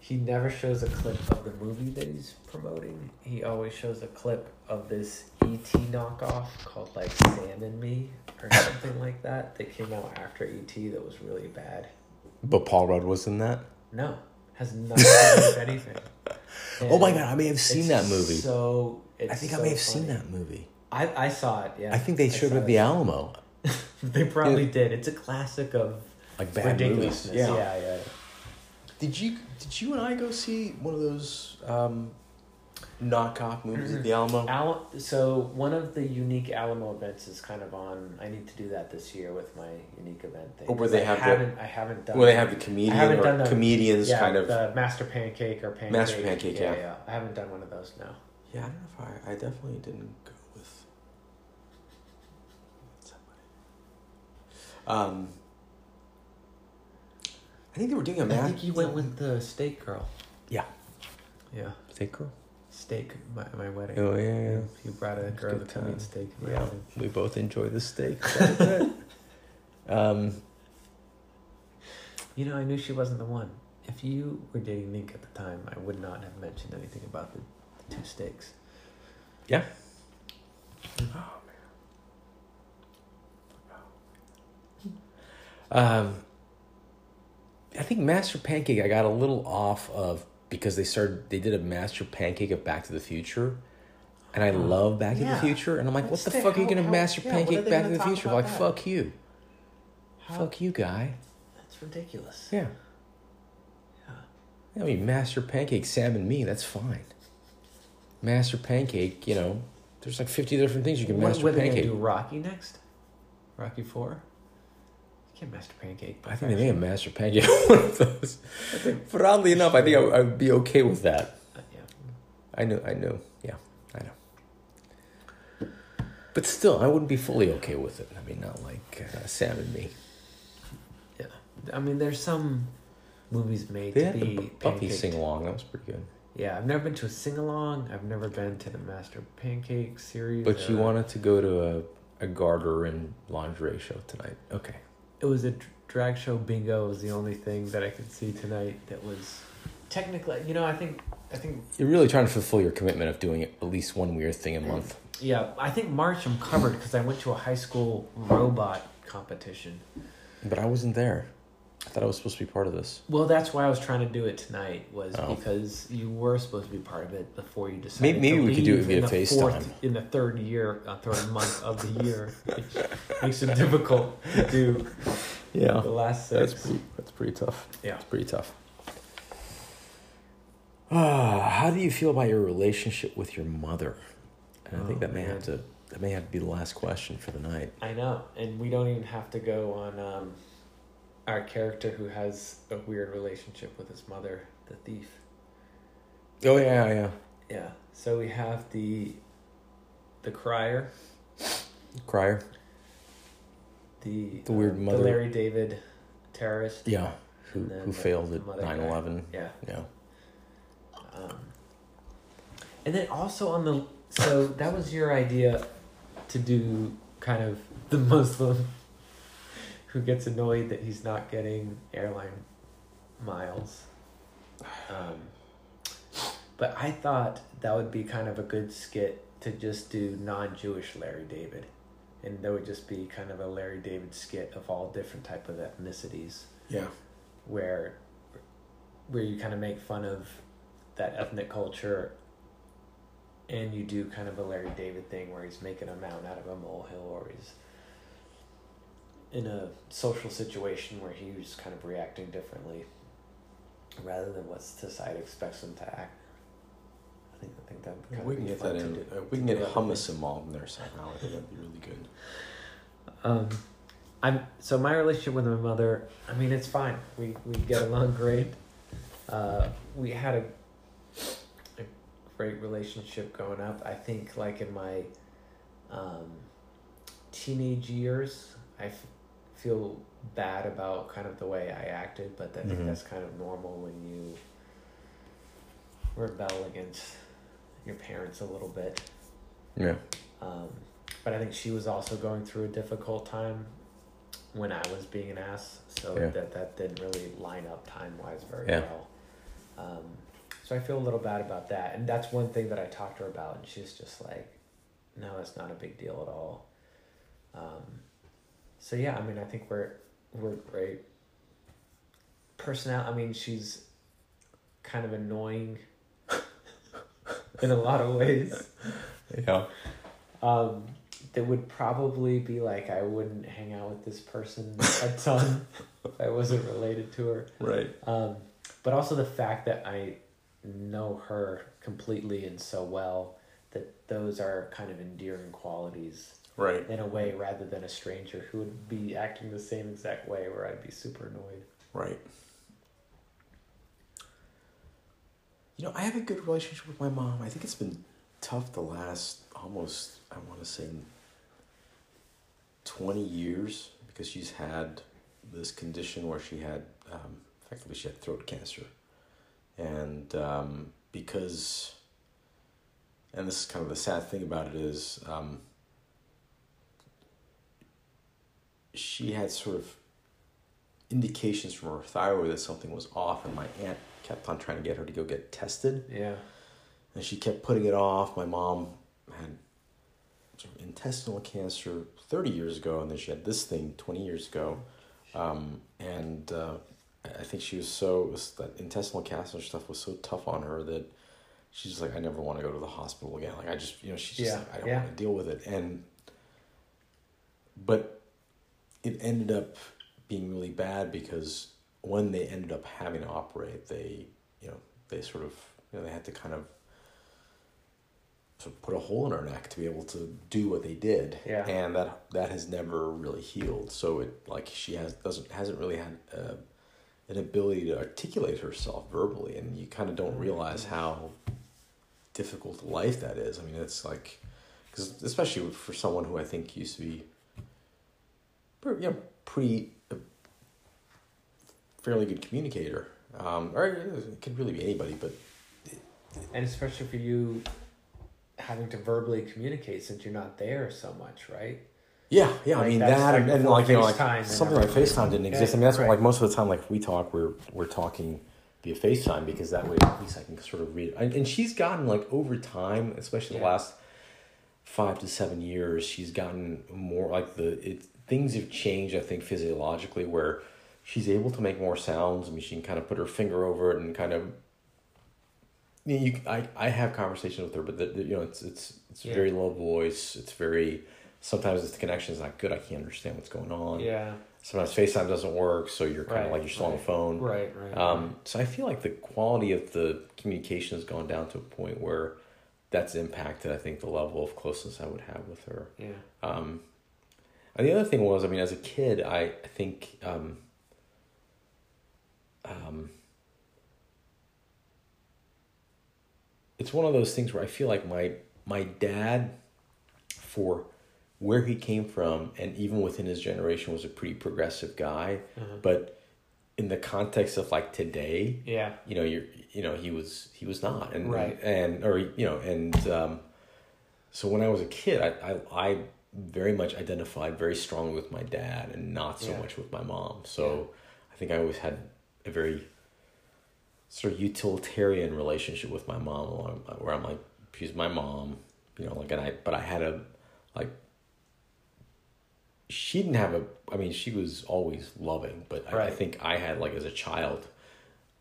he never shows a clip of the movie that he's promoting. He always shows a clip of this ET knockoff called like Sam and Me or something like that that came out after ET that was really bad. But Paul Rudd was in that. No, has nothing to do with anything. oh my god, I may have seen it's that movie. So it's I think I may have seen that movie. I I saw it. Yeah, I think they showed it at the. Alamo. They probably did. It's a classic of Like bad ridiculousness. movies. Yeah, yeah. Did you did you and I go see one of those um, knockoff movies at the Alamo? Al- so one of the unique Alamo events is kind of on. I need to do that this year with my unique event thing. Oh, where 'cause they I have haven't, I haven't done. Where they have the comedian or done the- comedians yeah, kind of. the master pancake or pancake. Master Pancake, yeah. yeah. I haven't done one of those now. Yeah, I don't know if I. I definitely didn't go with. Um, I think they were doing a I math. think you went with the steak girl. Yeah. Yeah, Steak girl. Steak. My, my wedding. Oh yeah, yeah. You brought a girl to eat steak. Yeah, wedding. we both enjoy the steak. quite a bit. um, You know, I knew she wasn't the one. If you were dating Nick at the time, I would not have mentioned anything about the, the two steaks. yeah. Um, I think Master Pancake. I got a little off of because they started. They did a Master Pancake of Back to the Future, and I love Back to the Future. And I'm like, what What's the the- fuck are you gonna Master yeah, Pancake Back to the Future? Like, that? fuck you, How- fuck you, guy. That's ridiculous. Yeah. Yeah. I mean, Master Pancake, Sam and me. That's fine. Master Pancake. You know, there's like 50 different things you can What, Master what are they gonna Pancake. do? Rocky next? Rocky Four? Can't master pancake. But I think they made a Master Pancake one of those. But oddly enough, I think I, I would be okay with that. Uh, yeah. I know, I know, yeah, I know. But still, I wouldn't be fully okay with it. I mean, not like uh, Sam and me. Yeah. I mean, there's some movies made They to had be Bu- Buffy sing along. That was pretty good. Yeah, I've never been to a sing along. I've never been to the Master Pancake series. But you wanted to go to a, a garter and lingerie show tonight. Okay. It was a drag show bingo. Was the only thing that I could see tonight that was technically. You know, I think. I think. You're really trying to fulfill your commitment of doing at least one weird thing a month. Yeah, I think March I'm covered because I went to a high school robot competition. But I wasn't there. I thought I was supposed to be part of this. Well, that's why I was trying to do it tonight. Was Oh. because you were supposed to be part of it before you decided. Maybe- maybe we could do it via FaceTime. fourth- in the third year, uh, third month of the year, which makes it difficult to do Yeah. the last That's pretty, that's pretty tough. Yeah. It's pretty tough. Ah, how do you feel about your relationship with your mother? And I think Oh, that may man. have to that may have to be the last question for the night. I know, and we don't even have to go on um, our character who has a weird relationship with his mother, the thief. Oh yeah, yeah. Yeah. So we have the the crier, Crier. the The weird uh, mother- the Larry David terrorist. Yeah, who who the- failed at mother 9-11. Yeah. Yeah. Um, and then also on the so that was your idea to do kind of the Muslim who gets annoyed that he's not getting airline miles. Um, but I thought that would be kind of a good skit to just do non-Jewish Larry David, and there would just be kind of a Larry David skit of all different type of ethnicities Yeah. where where you kind of make fun of that ethnic culture and you do kind of a Larry David thing where he's making a mountain out of a molehill or he's in a social situation where he's kind of reacting differently rather than what society expects him to act. I think I think that would kind we of can get that in. uh, we can get hummus involved in there somehow. I think that'd be really good. Um, I'm so my relationship with my mother. I mean, it's fine. We we get along great. Uh, we had a, a great relationship growing up. I think, like in my um, teenage years, I feel bad about kind of the way I acted, but I think Mhm. that's kind of normal when you rebel against your parents a little bit. Yeah. Um, but I think she was also going through a difficult time when I was being an ass, so Yeah. that that didn't really line up time wise very Yeah. well. Um, so I feel a little bad about that, and that's one thing that I talked to her about, and she's just like, "No, it's not a big deal at all." Um, so yeah, I mean, I think we're we're great. Personnel, I mean, she's kind of annoying in a lot of ways Yeah. um, that would probably be like I wouldn't hang out with this person a ton if I wasn't related to her. Right. Um, but also the fact that I know her completely and so well that those are kind of endearing qualities Right. in a way rather than a stranger who would be acting the same exact way where I'd be super annoyed. Right. You know, I have a good relationship with my mom. I think it's been tough the last almost, I want to say, 20 years because she's had this condition where she had, um, effectively, she had throat cancer. And um, because, and this is kind of the sad thing about it is, um, she had sort of indications from her thyroid that something was off, and my aunt kept on trying to get her to go get tested, Yeah. and she kept putting it off. My mom had sort of intestinal cancer 30 years ago, and then she had this thing 20 years ago. Um, and uh, I think she was so, was, that intestinal cancer stuff was so tough on her that she's just like, I never want to go to the hospital again. Like, I just, you know, she's just Yeah, like, I don't yeah. want to deal with it. And, but it ended up being really bad because when they ended up having to operate, they, you know, they sort of, you know, they had to kind of sort of put a hole in her neck to be able to do what they did. Yeah. And that that has never really healed. So it like she has doesn't hasn't really had uh, an ability to articulate herself verbally, and you kind of don't realize how difficult life that is. I mean, it's like because especially for someone who I think used to be, you know, pretty a fairly good communicator. Um, or it could really be anybody, but And especially for you having to verbally communicate since you're not there so much, right? Yeah, yeah. I mean that, like and, and like you know, like something like. FaceTime didn't Yeah, exist. I mean, that's right. like most of the time, like we talk, we're we're talking via FaceTime because that way at least I can sort of read. And, and she's gotten like over time, especially the last five to seven years, she's gotten more like the it things have changed. I think physiologically, where she's able to make more sounds. I mean, she can kind of put her finger over it and kind of. You, know, you I, I have conversations with her, but the, the, you know it's it's it's Yeah. very low voice. It's very sometimes the connection is not good. I can't understand what's going on. Yeah. Sometimes FaceTime doesn't work, so you're kind of like you're still on the phone. Right, right. Um, so I feel like the quality of the communication has gone down to a point where that's impacted. I think the level of closeness I would have with her. yeah. Um, and the other thing was, I mean, as a kid, I, think um, um, it's one of those things where I feel like my my dad, for where he came from, and even within his generation, was a pretty progressive guy. Uh-huh. But in the context of like today, Yeah. you know, you're, you know, he was, he was not, and Right. and or you know, and um, so when I was a kid, I, I, I very much identified very strongly with my dad, and not so Yeah. much with my mom. So I think I always had a very sort of utilitarian relationship with my mom, where I'm like, she's my mom, you know, like, and I, but I had a, like, she didn't have a, I mean, she was always loving, but I, I think I had, like, as a child,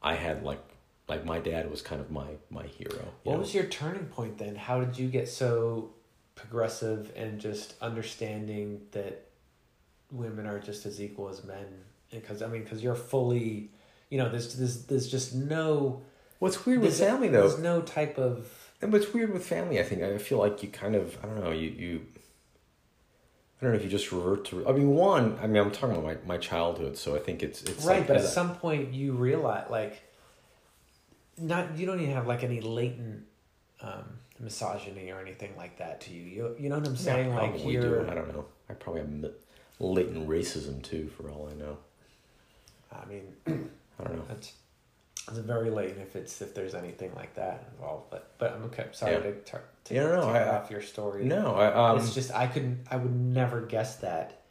I had, like, like my dad was kind of my, my hero. What know? was your turning point then? How did you get so progressive and just understanding that women are just as equal as men? Because I mean, because you're fully, you know, there's there's there's just no What's weird with family, though, There's no type of And what's weird with family, I think, I feel like you kind of, I don't know, you, you, I don't know if you just revert to, I mean, one, I mean, I'm talking about my, my childhood, so I think it's, it's right, like, but at a- some point you realize like not you don't even have like any latent um, misogyny or anything like that to you. You you know what I'm Yeah, saying? like probably you're do. I don't know. I probably have latent racism too, for all I know. I mean I don't know. That's it's very late if it's if there's anything like that involved. But but I'm okay. Sorry Yeah. to tar- to Yeah, no, no, I- off your story. No, I, um, it's just I couldn't. I would never guess that.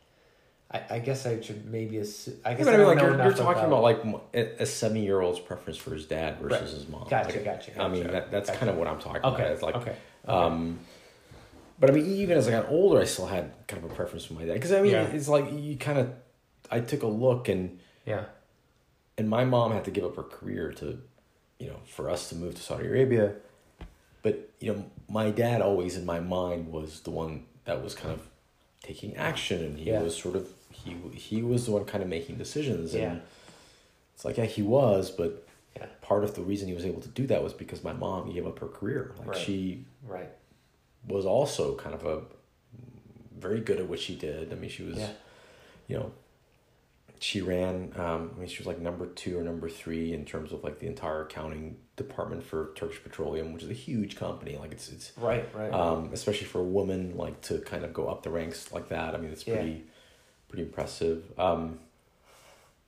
I, I guess I should maybe assume. I yeah, guess but I I mean, like you're, you're talking about, like a seven year old's preference for his dad versus Right. his mom. Gotcha, Like, gotcha, I mean, that that's Gotcha. kind of what I'm talking okay. about. It's like, okay. um, but I mean, even as I got older, I still had kind of a preference for my dad because I mean, Yeah. it's like you kind of. I took a look and yeah. and my mom had to give up her career to you know for us to move to saudi arabia but you know my dad always in my mind was the one that was kind of taking action and he Yeah. was sort of he he was the one kind of making decisions and Yeah. it's like yeah he was but Yeah. part of the reason he was able to do that was because my mom gave up her career like Right. she Right. was also kind of a very good at what she did i mean she was Yeah. you know she ran um, i mean she was like number two or number three in terms of like the entire accounting department for turkish petroleum which is a huge company like it's it's Right. Right. um, especially for a woman like to kind of go up the ranks like that i mean it's Yeah. pretty pretty impressive um,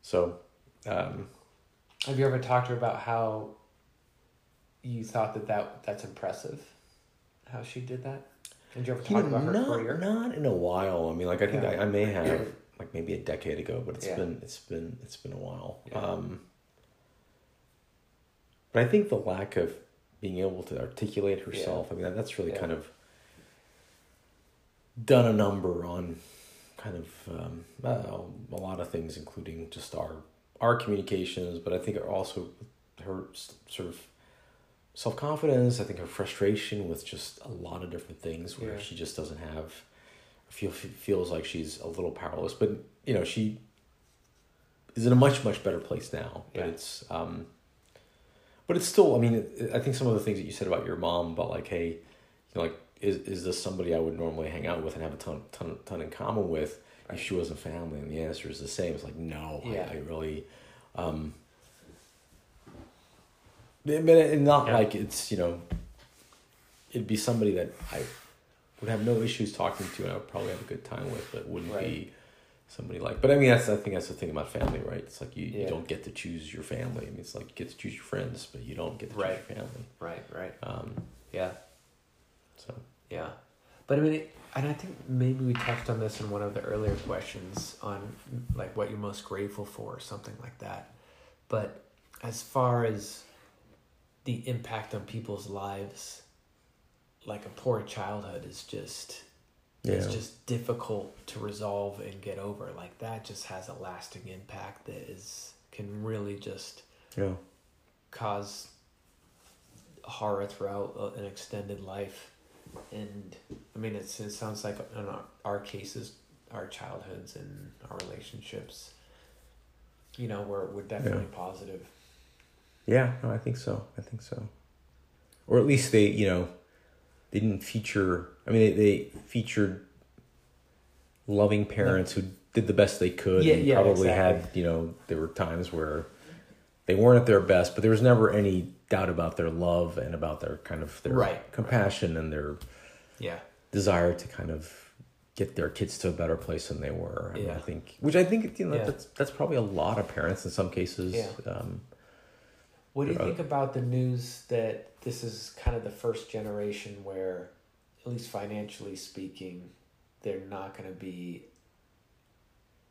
so um, Have you ever talked to her about how you thought that, that that's impressive? How she did that? Did you ever talk you know, about her not, career? not in a while i mean like i think Yeah. I, I may have like maybe a decade ago but it's Yeah. been it's been it's been a while Yeah. um, but i think the lack of being able to articulate herself i mean that, that's really Yeah. kind of done a number on kind of um, uh, a lot of things including just our our communications but i think also her sort of self-confidence i think her frustration with just a lot of different things where Yeah. she just doesn't have feel feels like she's a little powerless but you know she is in a much much better place now but Yeah. it's um but it's still i mean it, i think some of the things that you said about your mom about like hey you know like is is this somebody i would normally hang out with and have a ton ton ton in common with if she wasn't family and the answer is the same it's like no Yeah. I, I really um I mean, not Yeah. like it's you know it'd be somebody that i would have no issues talking to and i would probably have a good time with but wouldn't Right. be somebody like but i mean that's i think that's the thing about family right it's like you, you don't get to choose your family i mean it's like you get to choose your friends but you don't get to Right. choose your family Right. Right. um Yeah. so Yeah, but I mean, it, and I think maybe we touched on this in one of the earlier questions on like what you're most grateful for or something like that. But as far as the impact on people's lives, like a poor childhood is just it's just difficult to resolve and get over. Like that just has a lasting impact that is can really just yeah cause horror throughout uh, an extended life and i mean it's, it sounds like in our, our cases our childhoods and our relationships you know we're, we're definitely positive Yeah, no, I think so. I think so. Or at least they, you know, they didn't feature. I mean, they, they featured loving parents who did the best they could. Yeah, and yeah, probably exactly. had, you know, there were times where they weren't at their best, but there was never any doubt about their love and about their kind of their Right, compassion and their yeah desire to kind of get their kids to a better place than they were. I, mean, I think, which I think you know Yeah. that's that's probably a lot of parents in some cases. Yeah. Um, What do you think about the news that this is kind of the first generation where, at least financially speaking, they're not going to be.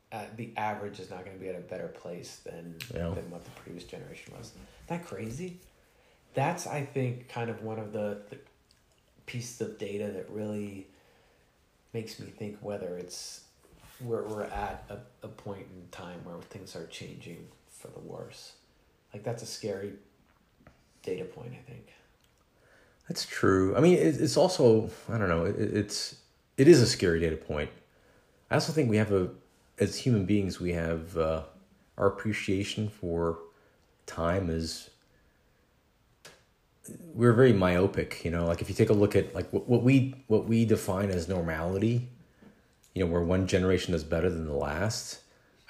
Uh, the average is not going to be at a better place than Yeah. than what the previous generation was. Isn't that crazy? That's I think kind of one of the, the pieces of data that really makes me think whether it's where we're at a, a point in time where things are changing for the worse. Like that's a scary data point, I think. That's true. I mean, it's also I don't know. It's it is a scary data point. I also think we have a as human beings we have uh, our appreciation for time is we're very myopic. You know, like if you take a look at like what, what we what we define as normality, you know, where one generation is better than the last.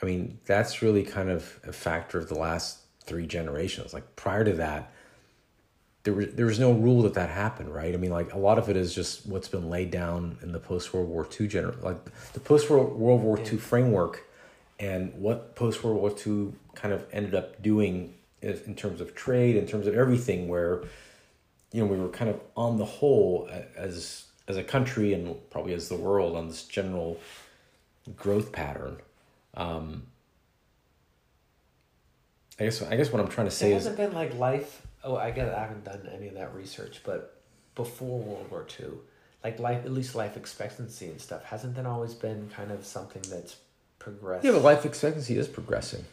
I mean, that's really kind of a factor of the last three generations. Like prior to that, there was there was no rule that that happened, right? I mean, like a lot of it is just what's been laid down in the post World War II gener like the post World War II framework, and what post World War II kind of ended up doing is, in terms of trade, in terms of everything, where you know we were kind of on the whole as as a country and probably as the world on this general growth pattern. Um, I guess I guess what I'm trying to say is hasn't been like life. Oh, I guess I haven't done any of that research, but before World War II, like life, at least life expectancy and stuff, hasn't that always been kind of something that's progressed? Yeah, but life expectancy is progressing.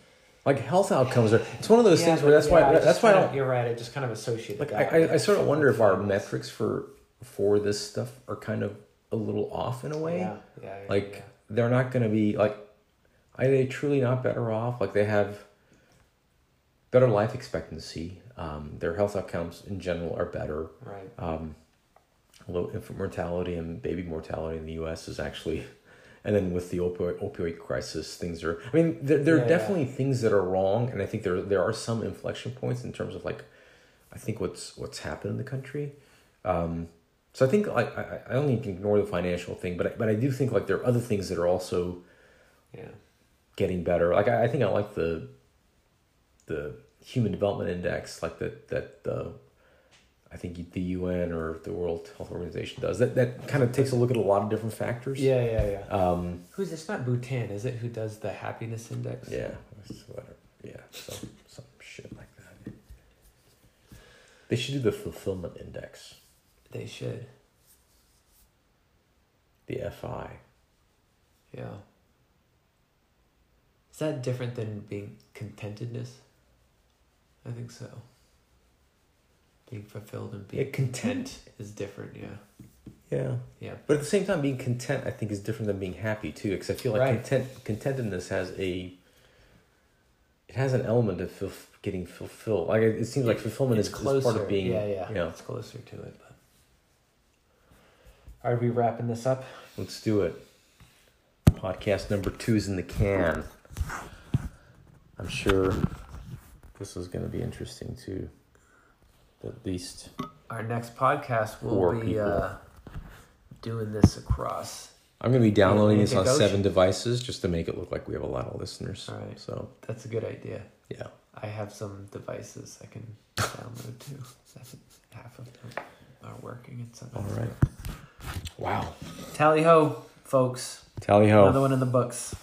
Like health outcomes are. It's one of those Yeah, things where that's yeah, why I that's why I kinda- don't You're right. I just kind of associate like. I, I, I sort of wonder if our metrics for for this stuff are kind of a little off in a way. Yeah, yeah, yeah, like they're not going to be like. Are they truly not better off? Like they have better life expectancy. Um, their health outcomes in general are better. right. Um, low infant mortality and baby mortality in the U.S. is actually, and then with the opioid opioid crisis, things are. I mean, there, there Yeah, are yeah. definitely things that are wrong, and I think there there are some inflection points in terms of like, I think what's what's happened in the country. Um, so I think like I, I don't to ignore the financial thing, but I, but I do think like there are other things that are also Yeah. getting better. Like I, I think I like the the Human Development Index, like that that the I think the UN or the World Health Organization does. That that kind of takes a look at a lot of different factors. Yeah, yeah, yeah. Um. Who's it's not Bhutan, is it? Who does the happiness index? Yeah. Whatever. Yeah. Some some shit like that. They should do the fulfillment index. They should. The FI. Yeah. Is that different than being contentedness? I think so. Being fulfilled and being Yeah, content. is different, yeah. Yeah. Yeah. But at the same time, being content, I think, is different than being happy too. Because I feel like Right. content, contentedness has a, it has an element of getting fulfilled. Like it, it seems like fulfillment It's is, closer. is part of being. yeah, yeah, You know, It's closer to it. But. Are we wrapping this up? let's do it. Podcast number two is in the can. I'm sure this is going to be interesting to at least. Our next podcast will be uh, doing this across. I'm going to be downloading this on seven devices just to make it look like we have a lot of listeners. All right. So That's a good idea. yeah. I have some devices I can download too. That's half of them are working and some. All right. Wow. Tally ho, folks. Tally ho. Another one in the books.